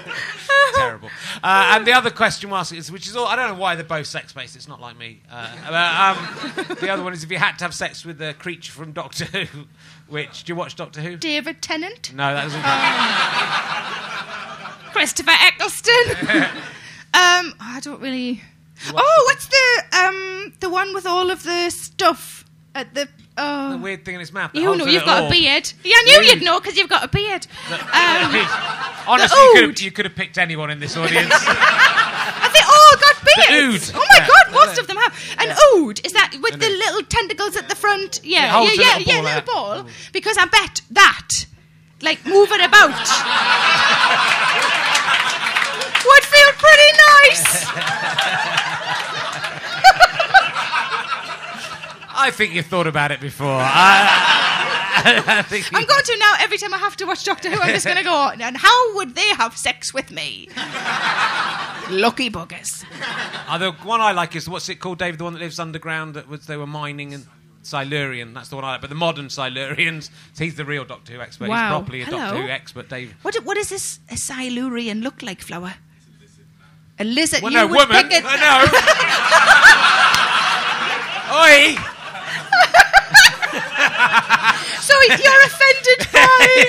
*laughs* terrible. Uh, and the other question was, is, which is all, I don't know why they're both sex based. It's not like me. Uh, um, the other one is if you had to have sex with a creature from Doctor Who, which do you watch Doctor Who? David Tennant, No, that doesn't. count. Christopher Eccleston. um, I don't really. Oh, what's the um the one with all of the stuff at the? Oh, the weird thing in his mouth. You know, you've got a beard. Yeah, I knew You- you'd know because you've got a beard. Um, Honestly, you could, have, you could have picked anyone in this audience. *laughs* Have they all got beards? ood. Oh my Yeah. god, most of them have. An ood is that with the little tentacles at the front? It Yeah, yeah, yeah, little yeah, ball little ball. Because I bet that, like moving about, *laughs* would feel pretty nice. *laughs* I think you thought about it before. *laughs* I, I think I'm going to now every time I have to watch Doctor Who. I'm just going to go. And how would they have sex with me? *laughs* Lucky buggers. Uh, the one I like is what's it called, David? The one that lives underground that was they were mining and Silurian. That's the one I like. But the modern Silurians, *laughs* he's the real Doctor Who expert. Wow. He's properly a Doctor Hello. Who expert, David. What, what does this a Silurian look like, Flower? A lizard. Well, you no, would woman. pick it- I know. Oi! So you're offended by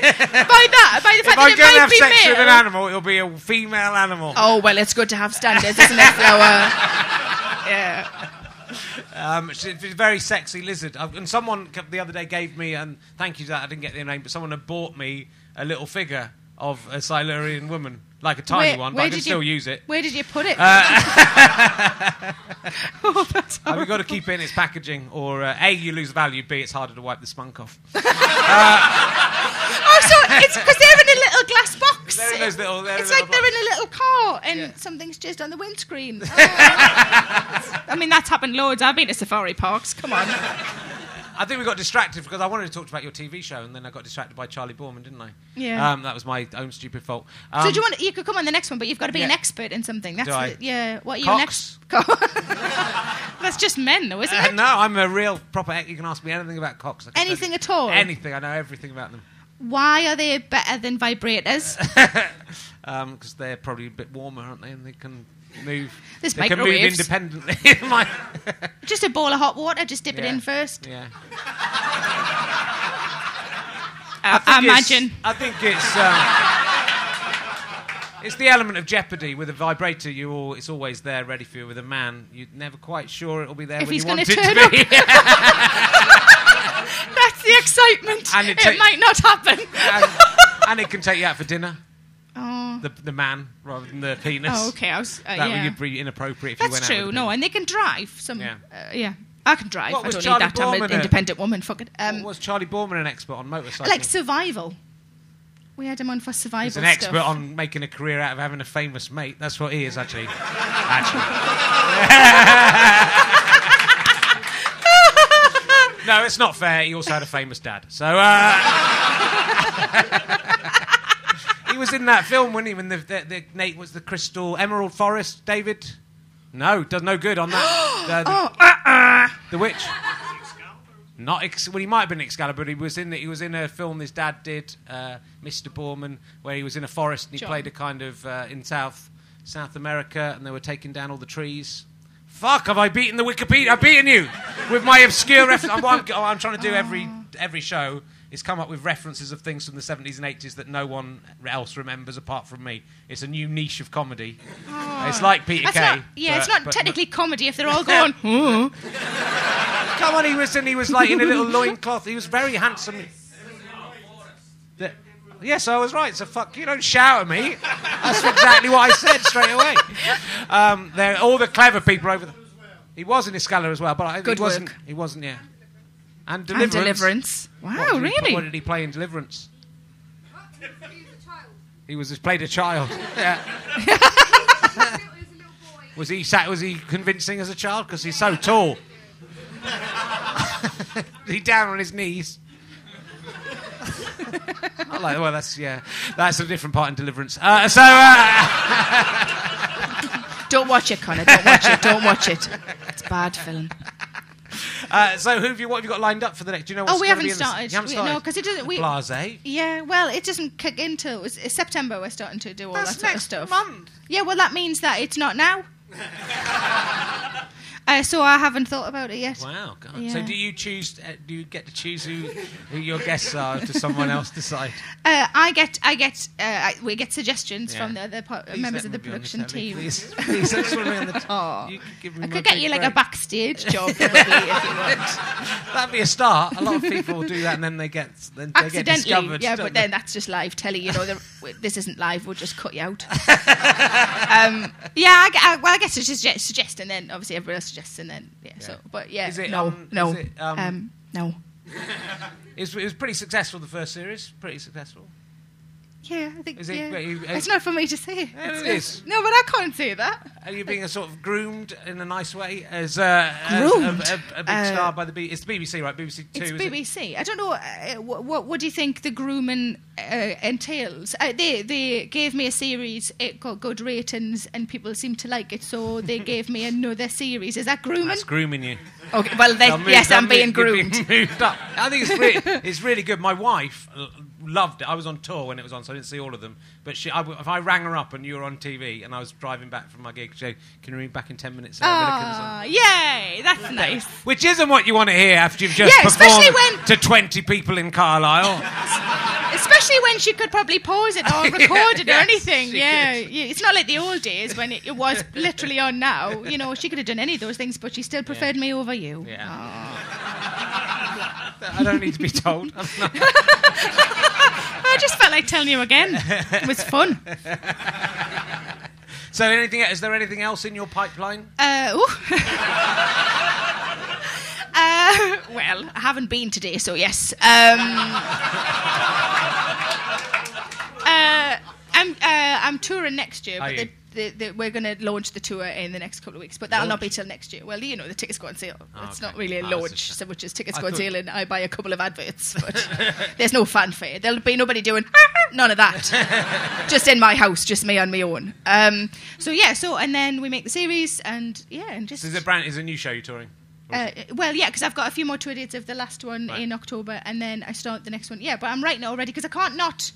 by that, by the If fact I'm that going it to might have be sex male. with an animal, it'll be a female animal. Oh well, it's good to have standards, isn't it, Flower? yeah. Um, it's a very sexy lizard. Uh, And someone c- the other day gave me, and thank you for that, I didn't get the name, but someone had bought me a little figure of a Silurian woman. Like a tiny Where- one, but I can still you- use it. Where did you put it? Uh, *laughs* *laughs* oh, that's Have you got to keep it in its packaging, or uh, A, you lose value, B, it's harder to wipe the spunk off. *laughs* Oh, so it's because they're in a little glass box. They're in those little- it's like they're in a little car and Yeah. something's just on the windscreen. Oh. I mean, that's happened loads. I've been to safari parks. Come on. I think we got distracted because I wanted to talk about your TV show, and then I got distracted by Charlie Boorman, didn't I? Yeah. Um, that was my own stupid fault. Um, so do you want? You could come on the next one, but you've got to be an expert in something. That's Do I? the- yeah. What are you next? that's just men, though, isn't Uh, it? no, I'm a real proper. You can ask me anything about cocks. I can tell Anything at all? Anything. I know everything about them. Why are they better than vibrators? because *laughs* Um, they're probably a bit warmer, aren't they? And they can move. There's they can move independently. *laughs* Just a bowl of hot water. Just dip it in first. yeah. *laughs* I, think I imagine. I think it's. Um, it's the element of jeopardy with a vibrator. You all, it's always there, ready for you. With a man, you're never quite sure it'll be there If when he's you want it to be. *laughs* That's the excitement. And it it might not happen. and, and it can take you out for dinner. Oh. The the man rather than the penis. oh, okay. I was. Uh, That yeah. would be inappropriate if you That's went out. true. No, and they can drive. Some. Yeah. Uh, yeah. I can drive. What I don't Charlie need that. I'm Boorman an a- independent woman. Fuck it. Um, was Charlie Boorman an expert on motorcycling? like survival. We had him on for survival. He's an expert on making a career out of having a famous mate. That's what he is, actually. actually. *laughs* no, it's not fair. He also had a famous dad. So, uh, *laughs* was in that film, wasn't he? When the, the, the Nate was the Crystal Emerald Forest, David? No, does no good on that. *gasps* The, the, Oh, the witch. Not Ex- well, he might have been Excalibur. But he was in. He was in a film his dad did, uh, Mr. Boorman, where he was in a forest and he John. played a kind of uh, in South South America, and they were taking down all the trees. Fuck! Have I beaten the Wikipedia? I've beaten you with my obscure reference. I'm, I'm, I'm trying to do every every show is come up with references of things from the 70s and 80s that no one else remembers apart from me. It's a new niche of comedy. It's like Peter That's Kay. not, yeah, it's but- not but- technically comedy if they're all going. *laughs* Come on, he was and he was like in a little *laughs* loincloth. He was very handsome. The- yes, I was right. So fuck you! Don't shout at me. That's exactly what I said straight away. Um, all the clever people over there. He was in Excalibur as well, but I, Good he wasn't. work. He wasn't. Yeah. And and Deliverance. deliverance. What Wow, did he- really? what did he play in Deliverance? He was played a child. *laughs* Yeah. was he sat? Was he convincing as a child? Because he's so tall. *laughs* *laughs* he down on his knees. I like. Well, that's yeah. That's a different part in Deliverance. Uh, so. Uh, Don't watch it, Connor. Don't watch it. Don't watch it. It's bad film. Uh, so who have you? What have you got lined up for the next? Do you know? What's Oh, we haven't the- started. You haven't We- started. no, 'cause it doesn't- we- Blase. Yeah, well, it doesn't kick into it's, it's September. We're starting to do all That's that sort of stuff. month. Yeah, well, that means that it's not now. *laughs* uh, so I haven't thought about it yet. Wow. God. So do you choose? Uh, do you get to choose who, who your guests are? Or does someone else decide? *laughs* Uh, I get, I get, uh, I, we get suggestions Yeah. from the, other po- members of the me be on production team. Please, *laughs* please, I just want to be on the t- Aw. You could give me I could get you like a backstage job, *laughs* probably, if you want. That'd be a start. A lot of people do that, and then they get then they get Accidentally, discovered. yeah, but they? then that's just live telly. You know, this isn't live. We'll just cut you out. um, yeah, I, I, well, I guess it's just suggest, and then obviously everybody else suggests, and then yeah. So, but yeah, Is it, no, um, no, is it, um, um, no. *laughs* it, was, it was pretty successful. The first series, pretty successful. Yeah, I think Is it- yeah. you- it's not for me to say. Yeah, it. No, but I can't say that. Are you being a sort of groomed in a nice way as, uh, Groomed? as a, a, a big Uh, star by the B? It's the BBC, right? BBC Two. It's is it? BBC. I don't know. Uh, what, what what do you think the grooming uh, entails? Uh, they they gave me a series. It got good ratings, and people seem to like it. So they *laughs* gave me another series. Is that grooming? That's grooming you. Okay. Well, yes, I'm being groomed. *laughs* up. I think it's really, it's really good. My wife loved it. I was on tour when it was on, so I didn't see all of them. But she, I, if I rang her up and you were on TV and I was driving back from my gig, she can you ring back in ten minutes? Sarah? Ah, yay! That's nice. Which isn't what you want to hear after you've just Yeah, performed when- to 20 people in Carlisle. *laughs* Especially when she could probably pause it or *laughs* record it or Yes, anything. Yeah, yeah, it's not like the old days when it, it was literally on now. You know, she could have done any of those things, but she still preferred me over you. Yeah. *laughs* I don't need to be told. I just felt like telling you again. It was fun. *laughs* so, anything? Is there anything else in your pipeline? Uh, *laughs* uh, well, I haven't been today, so yes. Um, uh, I'm uh, I'm touring next year, Are but you? the, the, the, we're going to launch the tour in the next couple of weeks. But that'll not be Launch? till next year. Well, you know, the tickets go on sale. Oh, it's okay. not really a Oh, launch, so which is tickets I go on sale, and I buy a couple of adverts. *laughs* But there's no fanfare. There'll be nobody doing *laughs* none of that. *laughs* just in my house, just me on my own. Um, so yeah, so and then we make the series, and yeah, and just So is it brand? Is a new show you're touring? Uh, well, yeah, because I've got a few more tour dates of the last one Right. in October, and then I start the next one. Yeah, but I'm writing it already because I can't not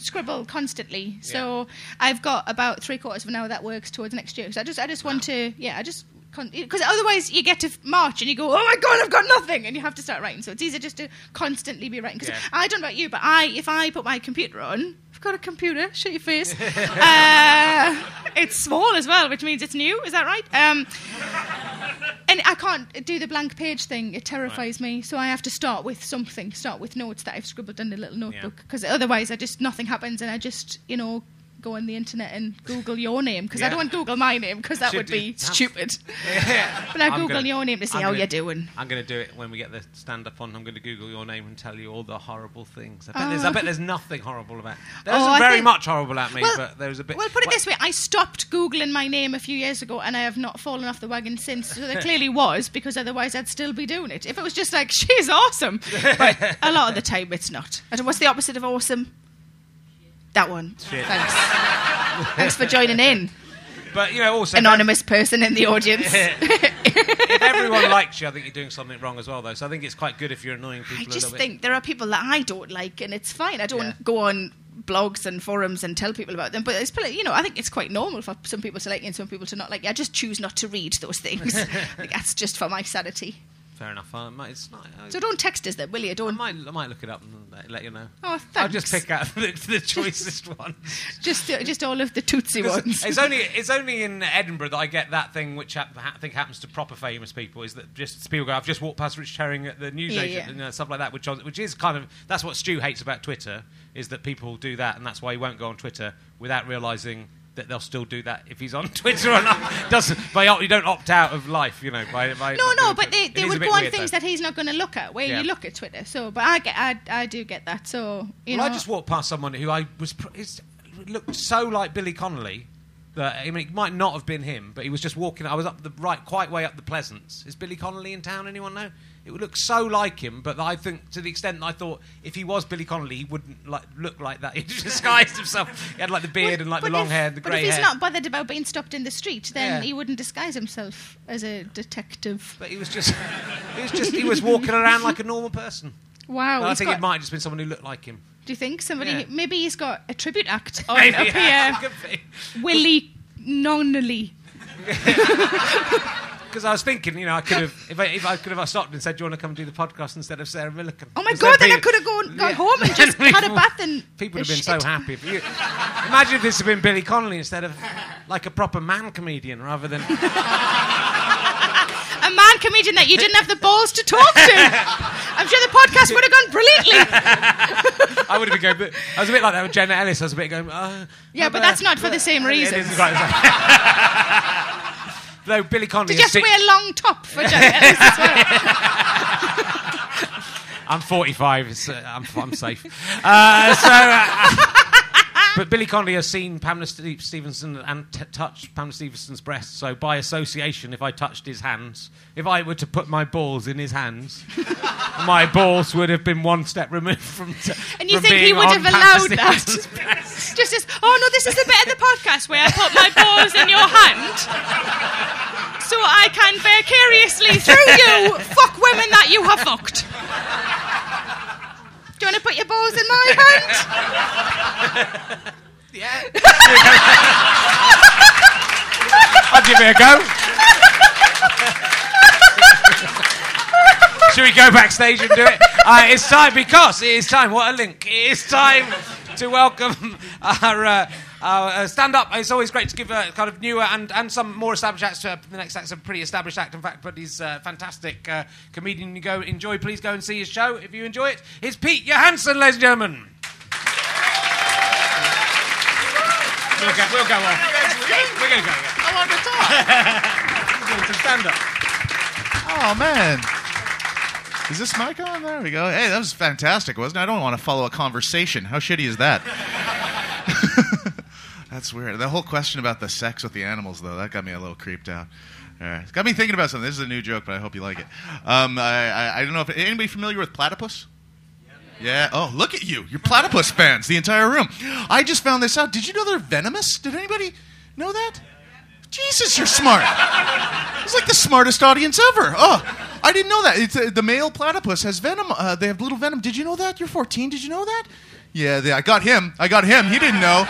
scribble constantly. So I've got about three quarters of an hour that works towards next year. So I just, I just want to, yeah, I just. Because otherwise you get to March and you go, oh my god, I've got nothing, and you have to start writing. So it's easier just to constantly be writing. Because Yeah. I don't know about you, but I, if I put my computer on, I've got a computer. Shut your face. *laughs* uh, it's small as well, which means it's new. Is that right? Um, and I can't do the blank page thing. It terrifies me. So I have to start with something. Start with notes that I've scribbled in a little notebook. Because otherwise, I just nothing happens, and I just you know go on the internet and Google your name because I don't want to Google my name because that Should would be have- stupid. Yeah. *laughs* But I Google gonna- your name to see I'm how gonna- you're doing. I'm going to do it when we get the stand up on. I'm going to Google your name and tell you all the horrible things. I bet, Oh. there's, I oh. bet there's nothing horrible about. There Oh, isn't very think- much horrible at me, Well- but there's a bit. Well, put it Well, this way: I stopped googling my name a few years ago, and I have not fallen off the wagon since. So there clearly *laughs* was, because otherwise I'd still be doing it. If it was just like *laughs* she's awesome, but a lot of the time it's not. And what's the opposite of awesome? That one. Shit. Thanks. Thanks for joining in, But you know, also anonymous person in the audience. if everyone likes you, I think you're doing something wrong as well, though. So I think it's quite good if you're annoying people I just little bit. think there are people that I don't like, and it's fine. I don't Yeah. go on blogs and forums and tell people about them, but it's you know I think it's quite normal for some people to like you and some people to not like. you. I just choose not to read those things. Like, *laughs* that's just for my sanity. Fair enough. I might, it's not, I, So don't text us then, will you? I Don't might, I might look it up and let- you know. Oh, thanks. I'll just pick out *laughs* the, the choicest one. just just all of the tootsie ones. It's only it's only in Edinburgh that I get that thing which I think happens to proper famous people is that just people go I've just walked past Rich Herring at the Yeah, newsagent yeah. and uh, stuff like that which which is kind of that's what Stu hates about Twitter is that people do that and that's why he won't go on Twitter without realizing that they'll still do that if he's on *laughs* Twitter or not doesn't by you don't opt out of life you know by, by no, no, but they, they would go on things though. that he's not going to look at, where Yeah. you look at Twitter. So, but I get, I, I do get that. So, you well, know, I just walked past someone who I was looked so like Billy Connolly that I mean it might not have been him, but he was just walking. I was up the right, quite way up the Pleasance. Is Billy Connolly in town? Anyone know? It would look so like him, but I think to the extent that I thought if he was Billy Connolly, he wouldn't like look like that. *laughs* He disguised himself. He had like the beard and like the long if- hair, and the But if he's not bothered about being stopped in the street, then Yeah. he wouldn't disguise himself as a detective. but he was just, *laughs* he was just, he was walking around like a normal person. Wow, I think it might have just been someone who looked like him. Do you think somebody? Yeah. Maybe he's got a tribute act *laughs* on Maybe, up yeah, here. Willie Nonnelly. Because I was thinking, you know, I could have, if I, if I could have stopped and said, "Do you want to come and do the podcast instead of Sarah Millican?" Oh my god! Then I could have gone, gone Yeah. home and *laughs* just had a bath and. People would have been so happy. If you, imagine if this had been Billy Connolly instead of like a proper man comedian rather than. *laughs* A man comedian that you didn't have the balls to talk to. I'm sure the podcast would have gone brilliantly. *laughs* I would have been going. But I was a bit like that with Janet Ellis. I was a bit going. Uh, Yeah, but uh, that's not for the same it Though Billy Connolly To is just wear long top for Janet Ellis as well. *laughs* I'm 45. It's, uh, I'm, I'm safe. Uh, so, uh, but Billy Connolly has seen Pamela Ste- Stephenson and t- touched Pamela Stephenson's breast. So, by association, if I touched his hands, if I were to put my balls in his hands, *laughs* my balls would have been one step removed from. T- And you from think he would have allowed that? *laughs* Breast. Just as, oh no, this is the bit of the podcast where I put my balls in your hand. So I can vicariously, through you, *laughs* fuck women that you have fucked. Do you want to put your balls in my hand? *laughs* Yeah. *laughs* I'll give it a go. Should we go backstage and do it? Uh, it's time because it is time. What a link! It is time to welcome our. Uh, our uh, stand up. It's always great to give a kind of newer and, and some more established acts. To, the next act's a pretty established act, in fact, but he's a fantastic uh, comedian. You go enjoy. Please go and see his show if you enjoy it. It's Pete Johansson, ladies and gentlemen. We'll go, we'll go on. We're going to go. Yeah. I want to talk. doing some stand up. Oh, man. Is this mic on? There we go. Hey, that was fantastic, wasn't it? I don't want to follow a conversation. How shitty is that? That's weird. The whole question about the sex with the animals, though, that got me a little creeped out. All right. It's got me thinking about something. This is a new joke, but I hope you like it. Um, I, I, I don't know if anybody familiar with platypus. Yeah. Oh, look at you. You're platypus fans, the entire room. I just found this out. Did you know they're venomous? Did anybody know that? Jesus, you're smart. It's like the smartest audience ever. Oh, I didn't know that. It's, uh, the male platypus has venom. Uh, they have little venom. Did you know that? You're 14. Did you know that? Yeah, they, I got him. I got him. He didn't know.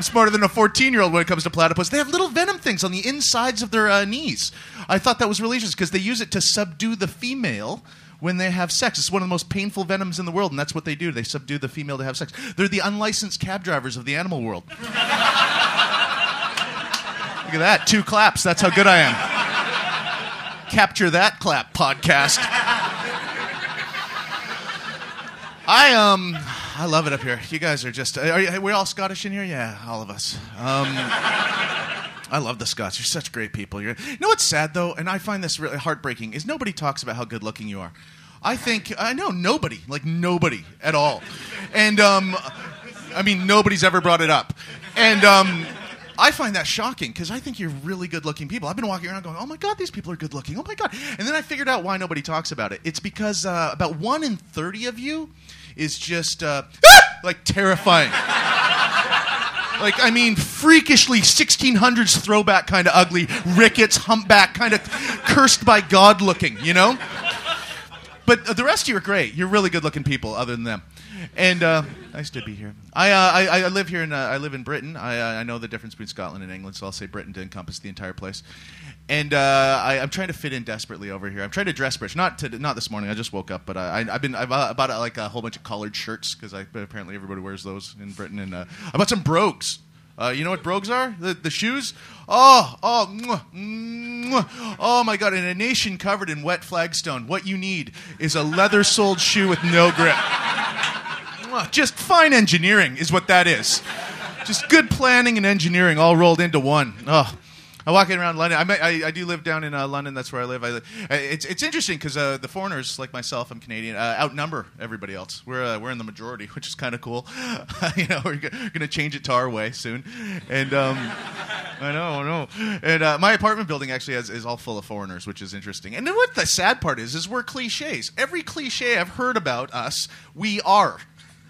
I'm smarter than a 14 year old when it comes to platypus. They have little venom things on the insides of their uh, knees. I thought that was really interesting because they use it to subdue the female when they have sex. It's one of the most painful venoms in the world, and that's what they do. They subdue the female to have sex. They're the unlicensed cab drivers of the animal world. *laughs* Look at that. Two claps. That's how good I am. Capture that clap podcast. I um I love it up here. You guys are just are you, we all Scottish in here? Yeah, all of us. Um *laughs* I love the Scots. You're such great people. You're, you know what's sad though, and I find this really heartbreaking, is nobody talks about how good looking you are. I think I know nobody, like nobody at all, and um, I mean nobody's ever brought it up, and um, I find that shocking because I think you're really good looking people. I've been walking around going, oh my God, these people are good looking. Oh my God. And then I figured out why nobody talks about it. It's because uh, about one in 30 of you is just uh, *laughs* like terrifying. *laughs* like, I mean, freakishly 1600s throwback kind of ugly, rickets, humpback, kind of cursed by God looking, you know? But the rest of you are great. You're really good looking people, other than them. And uh, nice to be here. I, uh, I, I live here in uh, I live in Britain. I, uh, I know the difference between Scotland and England, so I'll say Britain to encompass the entire place. And uh, I, I'm trying to fit in desperately over here. I'm trying to dress British. Not to, not this morning. I just woke up, but I, I, I've been I've uh, bought like a whole bunch of collared shirts because apparently everybody wears those in Britain. And I bought some brogues. Uh, you know what brogues are? The, the shoes? Oh, oh, mwah, mwah. oh my God! In a nation covered in wet flagstone, what you need is a leather-soled shoe with no grip. Mwah. Just fine engineering is what that is. Just good planning and engineering all rolled into one. Oh. I'm walking around London. I, I, I do live down in uh, London. That's where I live. I, it's, it's interesting because uh, the foreigners, like myself, I'm Canadian, uh, outnumber everybody else. We're, uh, we're in the majority, *laughs* which is kind of cool. *laughs* you know, we're going to change it to our way soon. And um, *laughs* I know, I know. And uh, my apartment building actually has, is all full of foreigners, which is interesting. And then what the sad part is, is we're cliches. Every cliche I've heard about us, we are.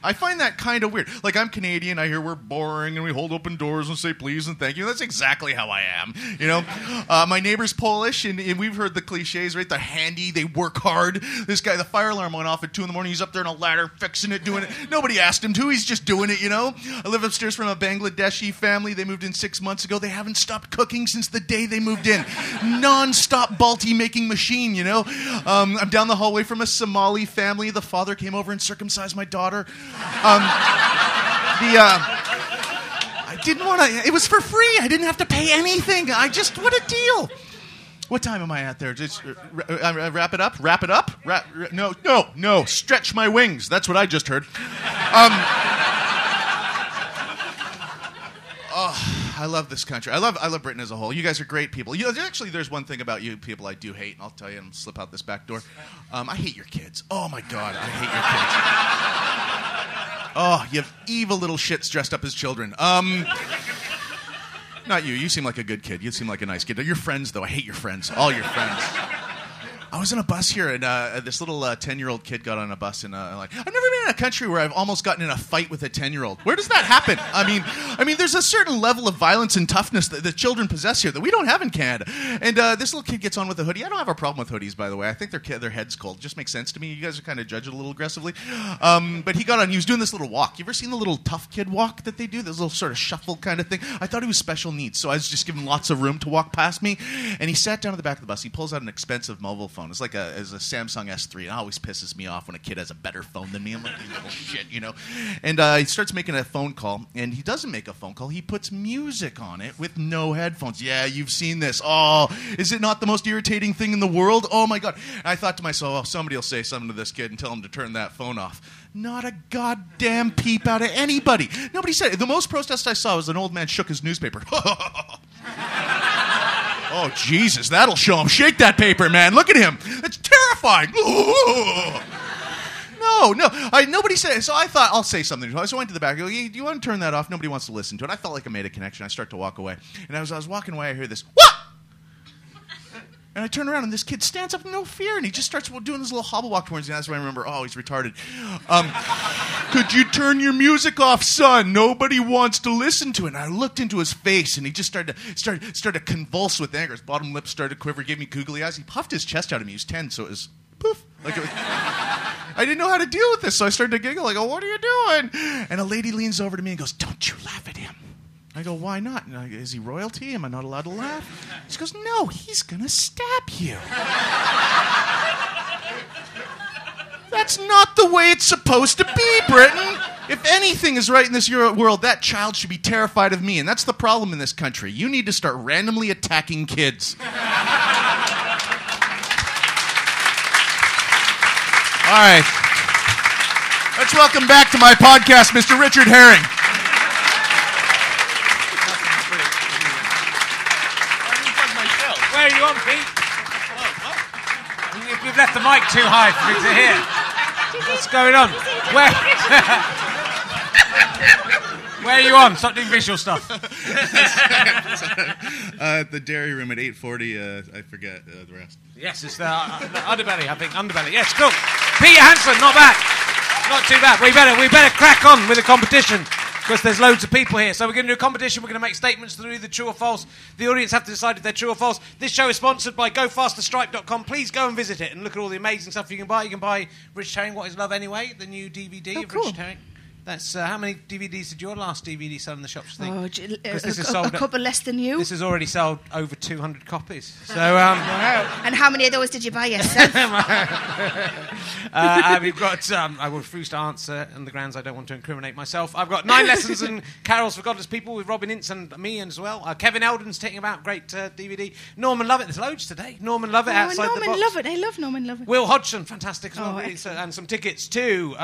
I find that kind of weird. Like I'm Canadian, I hear we're boring and we hold open doors and say please and thank you. That's exactly how I am. You know, uh, my neighbor's Polish and, and, we've heard the cliches, right? They're handy, they work hard. This guy, the fire alarm went off at two in the morning. He's up there on a ladder fixing it, doing it. Nobody asked him to. He's just doing it. You know. I live upstairs from a Bangladeshi family. They moved in six months ago. They haven't stopped cooking since the day they moved in. Non-stop balti making machine. You know. Um, I'm down the hallway from a Somali family. The father came over and circumcised my daughter. Um, the uh, I didn't want to. It was for free. I didn't have to pay anything. I just what a deal. What time am I at there? Just uh, uh, wrap it up. Wrap it up. Wrap, no, no, no. Stretch my wings. That's what I just heard. Um, *laughs* oh, I love this country. I love I love Britain as a whole. You guys are great people. You actually, there's one thing about you people I do hate, and I'll tell you and slip out this back door. Um, I hate your kids. Oh my god, I hate your kids. Oh, you have evil little shits dressed up as children. Um, not you. You seem like a good kid. You seem like a nice kid. Your friends, though, I hate your friends. All your friends. I was on a bus here, and uh, this little ten-year-old kid got on a bus, and uh, like I've never been in a country where I've almost gotten in a fight with a ten-year-old. Where does that happen? I mean, I mean, there's a certain level of violence and toughness that the children possess here that we don't have in Canada. And uh, this little kid gets on with a hoodie. I don't have a problem with hoodies, by the way. I think their their head's cold. It just makes sense to me. You guys are kind of judging a little aggressively. Um, but he got on. He was doing this little walk. You ever seen the little tough kid walk that they do? This little sort of shuffle kind of thing. I thought he was special needs, so I was just giving lots of room to walk past me. And he sat down at the back of the bus. He pulls out an expensive mobile phone. It's like a, it's a Samsung S3. It always pisses me off when a kid has a better phone than me. I'm like, you little *laughs* shit, you know. And uh, he starts making a phone call, and he doesn't make a phone call. He puts music on it with no headphones. Yeah, you've seen this. Oh, is it not the most irritating thing in the world? Oh my god! And I thought to myself, oh, somebody will say something to this kid and tell him to turn that phone off. Not a goddamn peep out of anybody. Nobody said it. The most protest I saw was an old man shook his newspaper. *laughs* *laughs* oh, Jesus, that'll show him. Shake that paper, man. Look at him. It's terrifying. No, no. I, nobody said it. So I thought, I'll say something. So I went to the back. I go, "Hey, do you want to turn that off? Nobody wants to listen to it. I felt like I made a connection. I start to walk away. And as I was walking away, I hear this? And I turn around and this kid stands up no fear and he just starts doing this little hobble walk towards me. That's when I remember, oh, he's retarded. Um, *laughs* Could you turn your music off, son? Nobody wants to listen to it. And I looked into his face and he just started to, started, started to convulse with anger. His bottom lip started to quiver, gave me googly eyes. He puffed his chest out of me. He was 10, so it was poof. Like was, *laughs* I didn't know how to deal with this, so I started to giggle. I go, what are you doing? And a lady leans over to me and goes, don't you laugh at him. I go, why not? I, is he royalty? Am I not allowed to laugh? She goes, no, he's going to stab you. That's not the way it's supposed to be, Britain. If anything is right in this world, that child should be terrified of me. And that's the problem in this country. You need to start randomly attacking kids. All right. Let's welcome back to my podcast, Mr. Richard Herring. Where are you on, Pete? You- You've left the mic too high for me to hear. What's going on? Where? *laughs* Where are you on? Stop doing visual stuff. *laughs* Uh, the dairy room at 8:40. Uh, I forget uh, the rest. Yes, it's the, uh, the underbelly, I think. Underbelly. Yes, cool. Pete Johansson, not bad. Not too bad. We better, we better crack on with the competition because there's loads of people here. So we're going to do a competition. We're going to make statements that are either true or false. The audience have to decide if they're true or false. This show is sponsored by GoFasterStripe.com. Please go and visit it and look at all the amazing stuff you can buy. You can buy Rich Herring, What Is Love Anyway, the new DVD Oh, of cool. Rich Herring. That's uh, how many DVDs did your last DVD sell in the shops? Think? Oh, 'Cause this is a- sold a couple less than you. This has already sold over 200 copies. *laughs* So um, *laughs* And how many of those did you buy yourself? *laughs* Uh, we've got, um, I will refuse to answer on the grounds I don't want to incriminate myself. I've got nine lessons and carols for godless people with Robin Ince and me as well. Uh, Kevin Eldon's taking about great uh, DVD. Norman Lovett, there's loads today. Norman Lovett oh, outside the box. Norman. Lovett. I love Norman Lovett. Will Hodgson, fantastic as well. Oh, really. So- and some tickets to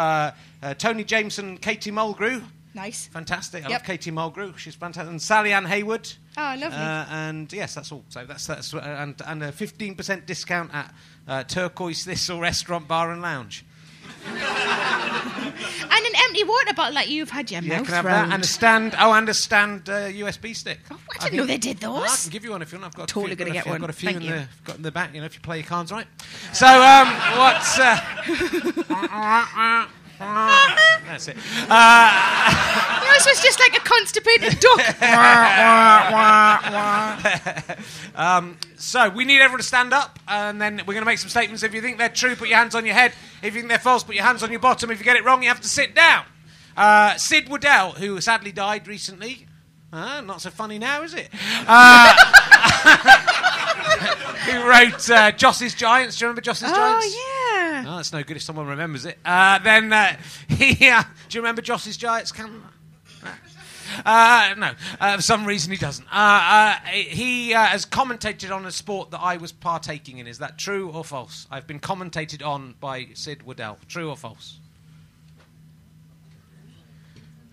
uh, Tony Jameson, Katie Mulgrew. Nice. Fantastic. I Yep. love Katie Mulgrew. She's fantastic. And Sally Ann Hayward. Oh, lovely. Uh, and yes, that's all. So that's that's uh, and and a fifteen percent discount at uh, Turquoise Thistle Restaurant Bar and Lounge. *laughs* and an empty water bottle like you've had your Yeah, mouth can I have round. that? And a stand. Oh, and a stand uh, USB stick. Oh, I didn't know they did those. I can give you one if you want. I've got Totally a few, gonna get few- I've got a few Thank in you. the got in the back. You know, if you play your cards right. So, um, *laughs* what's uh, *laughs* that's it. Uh, *laughs* Yours was just like a constipated duck. *laughs* So we need everyone to stand up, and then we're going to make some statements. If you think they're true, put your hands on your head. If you think they're false, put your hands on your bottom. If you get it wrong, you have to sit down. Uh, Sid Waddell, who sadly died recently. Uh, not so funny now, is it? Uh, *laughs* who wrote uh, Jossy's Giants? Do you remember Jossy's Giants? oh, yeah. Oh, that's no good if someone remembers it. Uh, then uh, *laughs* he, uh, do you remember Jossy's Giants? Can uh, no, uh, for some reason he doesn't. Uh, uh, he uh, has commentated on a sport that I was partaking in. Is that true or false? I've been commentated on by Sid Waddell. True or false?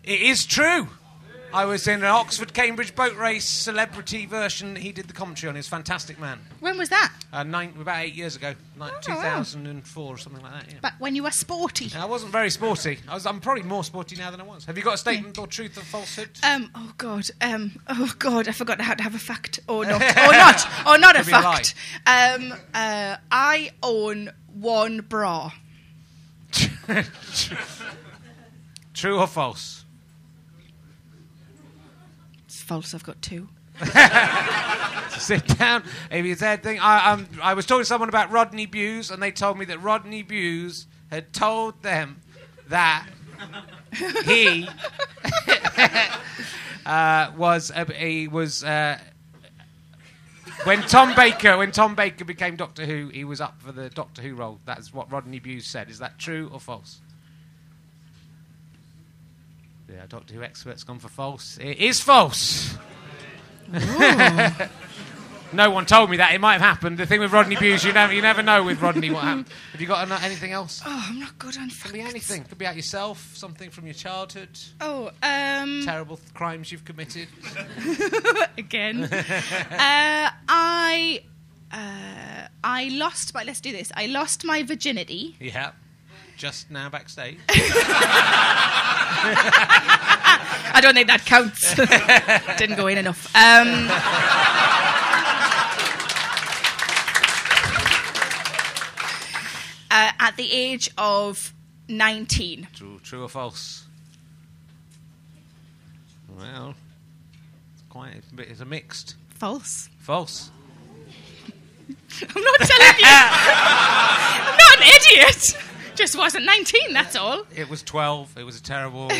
It is true. I was in an Oxford Cambridge boat race celebrity version. He did the commentary on. He was a fantastic man. When was that? Uh, nine, about eight years ago, like Oh, wow. 2004 or something like that. Yeah. But when you were sporty. I wasn't very sporty. I was, I'm probably more sporty now than I was. Have you got a statement or truth or falsehood? Um. Oh God. Um. Oh God. I forgot how to have a fact or not. Or not. *laughs* Or not a be a fact. um. Uh. I own one bra. *laughs* True or false? False. I've got two. *laughs* Sit down. If you said thing, I, um, I was talking to someone about Rodney Bewes, and they told me that Rodney Bewes had told them that he *laughs* uh, was a, he was uh, when Tom Baker when Tom Baker became Doctor Who, he was up for the Doctor Who role. That's what Rodney Bewes said. Is that true or false? Yeah, Doctor Who expert's gone for false. It is false. *laughs* No one told me that. It might have happened. The thing with Rodney Bewes, you never, you never know with Rodney what happened. Have you got ano- anything else? Oh, I'm not good on facts. Could be anything. Could be about yourself, something from your childhood, Oh. Um. terrible th- crimes you've committed. *laughs* again. *laughs* uh, I. Uh, I lost my. Let's do this. I lost my virginity. Yeah. Just now backstage. *laughs* I don't think that counts. *laughs* Didn't go in enough. Um, uh, at the age of 19. True, true or false? Well, it's quite. A, bit, it's a mixed. False. False. *laughs* I'm not telling you. I'm not an idiot. Just wasn't 19, that's all. It was 12. It was a terrible. *laughs* I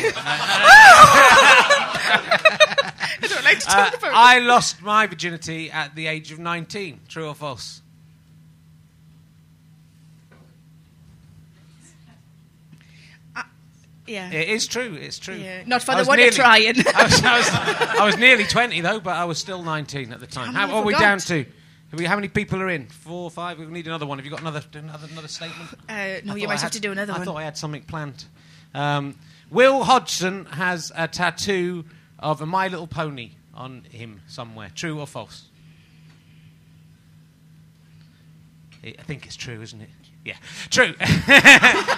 don't like to Uh, talk about I lost my virginity at the age of 19. True or false? Yeah. It is true. It's true. Yeah, not for I the was one trying. *laughs* I was, I, was, I was nearly 20, though, but I was still 19 at the time. How How, are we down to? We, how many people are in? Four, five? We need another one. Have you got another another, another statement? Uh, no, you might have to do another I one. I thought I had something planned. Um, Will Hodgson has a tattoo of a My Little Pony on him somewhere. True or false? I I think it's true, isn't it? Yeah, true. *laughs*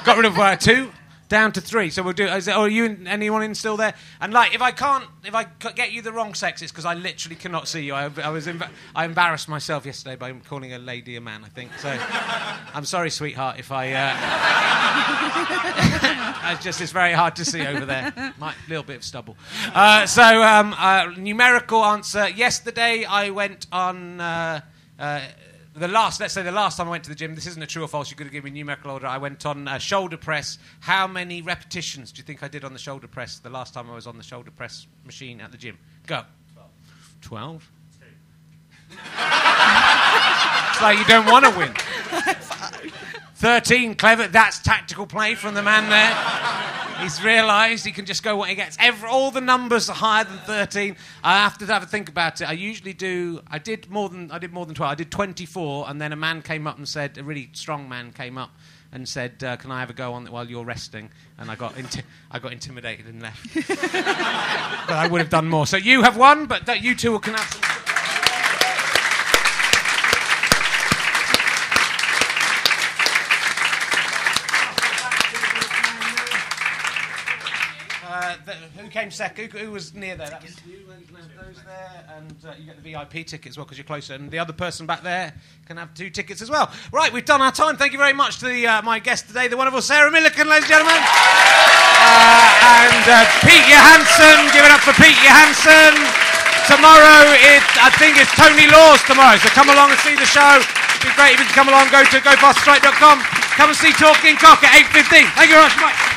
Got rid of uh, two, down to three. So we'll do. Is it, oh, are you anyone in still there? And like, if I can't, if I get you the wrong sex, it's because I literally cannot see you. I, I was, I embarrassed myself yesterday by calling a lady a man. I think so. I'm sorry, sweetheart, if I. Uh, *laughs* it's just it's very hard to see over there. Might little bit of stubble. Uh, so um, uh, numerical answer. Yesterday I went on. The last, let's say the last time I went to the gym, this isn't a true or false, you've got to give me a numerical order. I went on uh, shoulder press. How many repetitions do you think I did on the shoulder press the last time I was on the shoulder press machine at the gym? Go. 12. it's like you don't want to win. *laughs* 13, clever. That's tactical play from the man there. He's realised he can just go what he gets. Every, all the numbers are higher than 13. I have to have a think about it. I usually do. I did more than I did more than 12. I did 24, and then a man came up and said, a really strong man came up and said, uh, "Can I have a go on it while you're resting?" And I got inti- I got intimidated and left. *laughs* but I would have done more. So you have won, but that you two can have. Some- Who came second? Who, who was near there? That was you. And you can have those there, and uh, you get the VIP ticket as well because you're closer. And the other person back there can have two tickets as well. Right, we've done our time. Thank you very much to the, uh, my guest today, the wonderful Sarah Millican, ladies and gentlemen, uh, and uh, Pete Johansson. Give it up for Pete Johansson. Tomorrow, it, I think it's Tony Laws tomorrow. So come along and see the show. It'd be great if you could come along. Go to gofasterstripe.com. Come and see Talking Cock at 8.15. Thank you very much. Bye.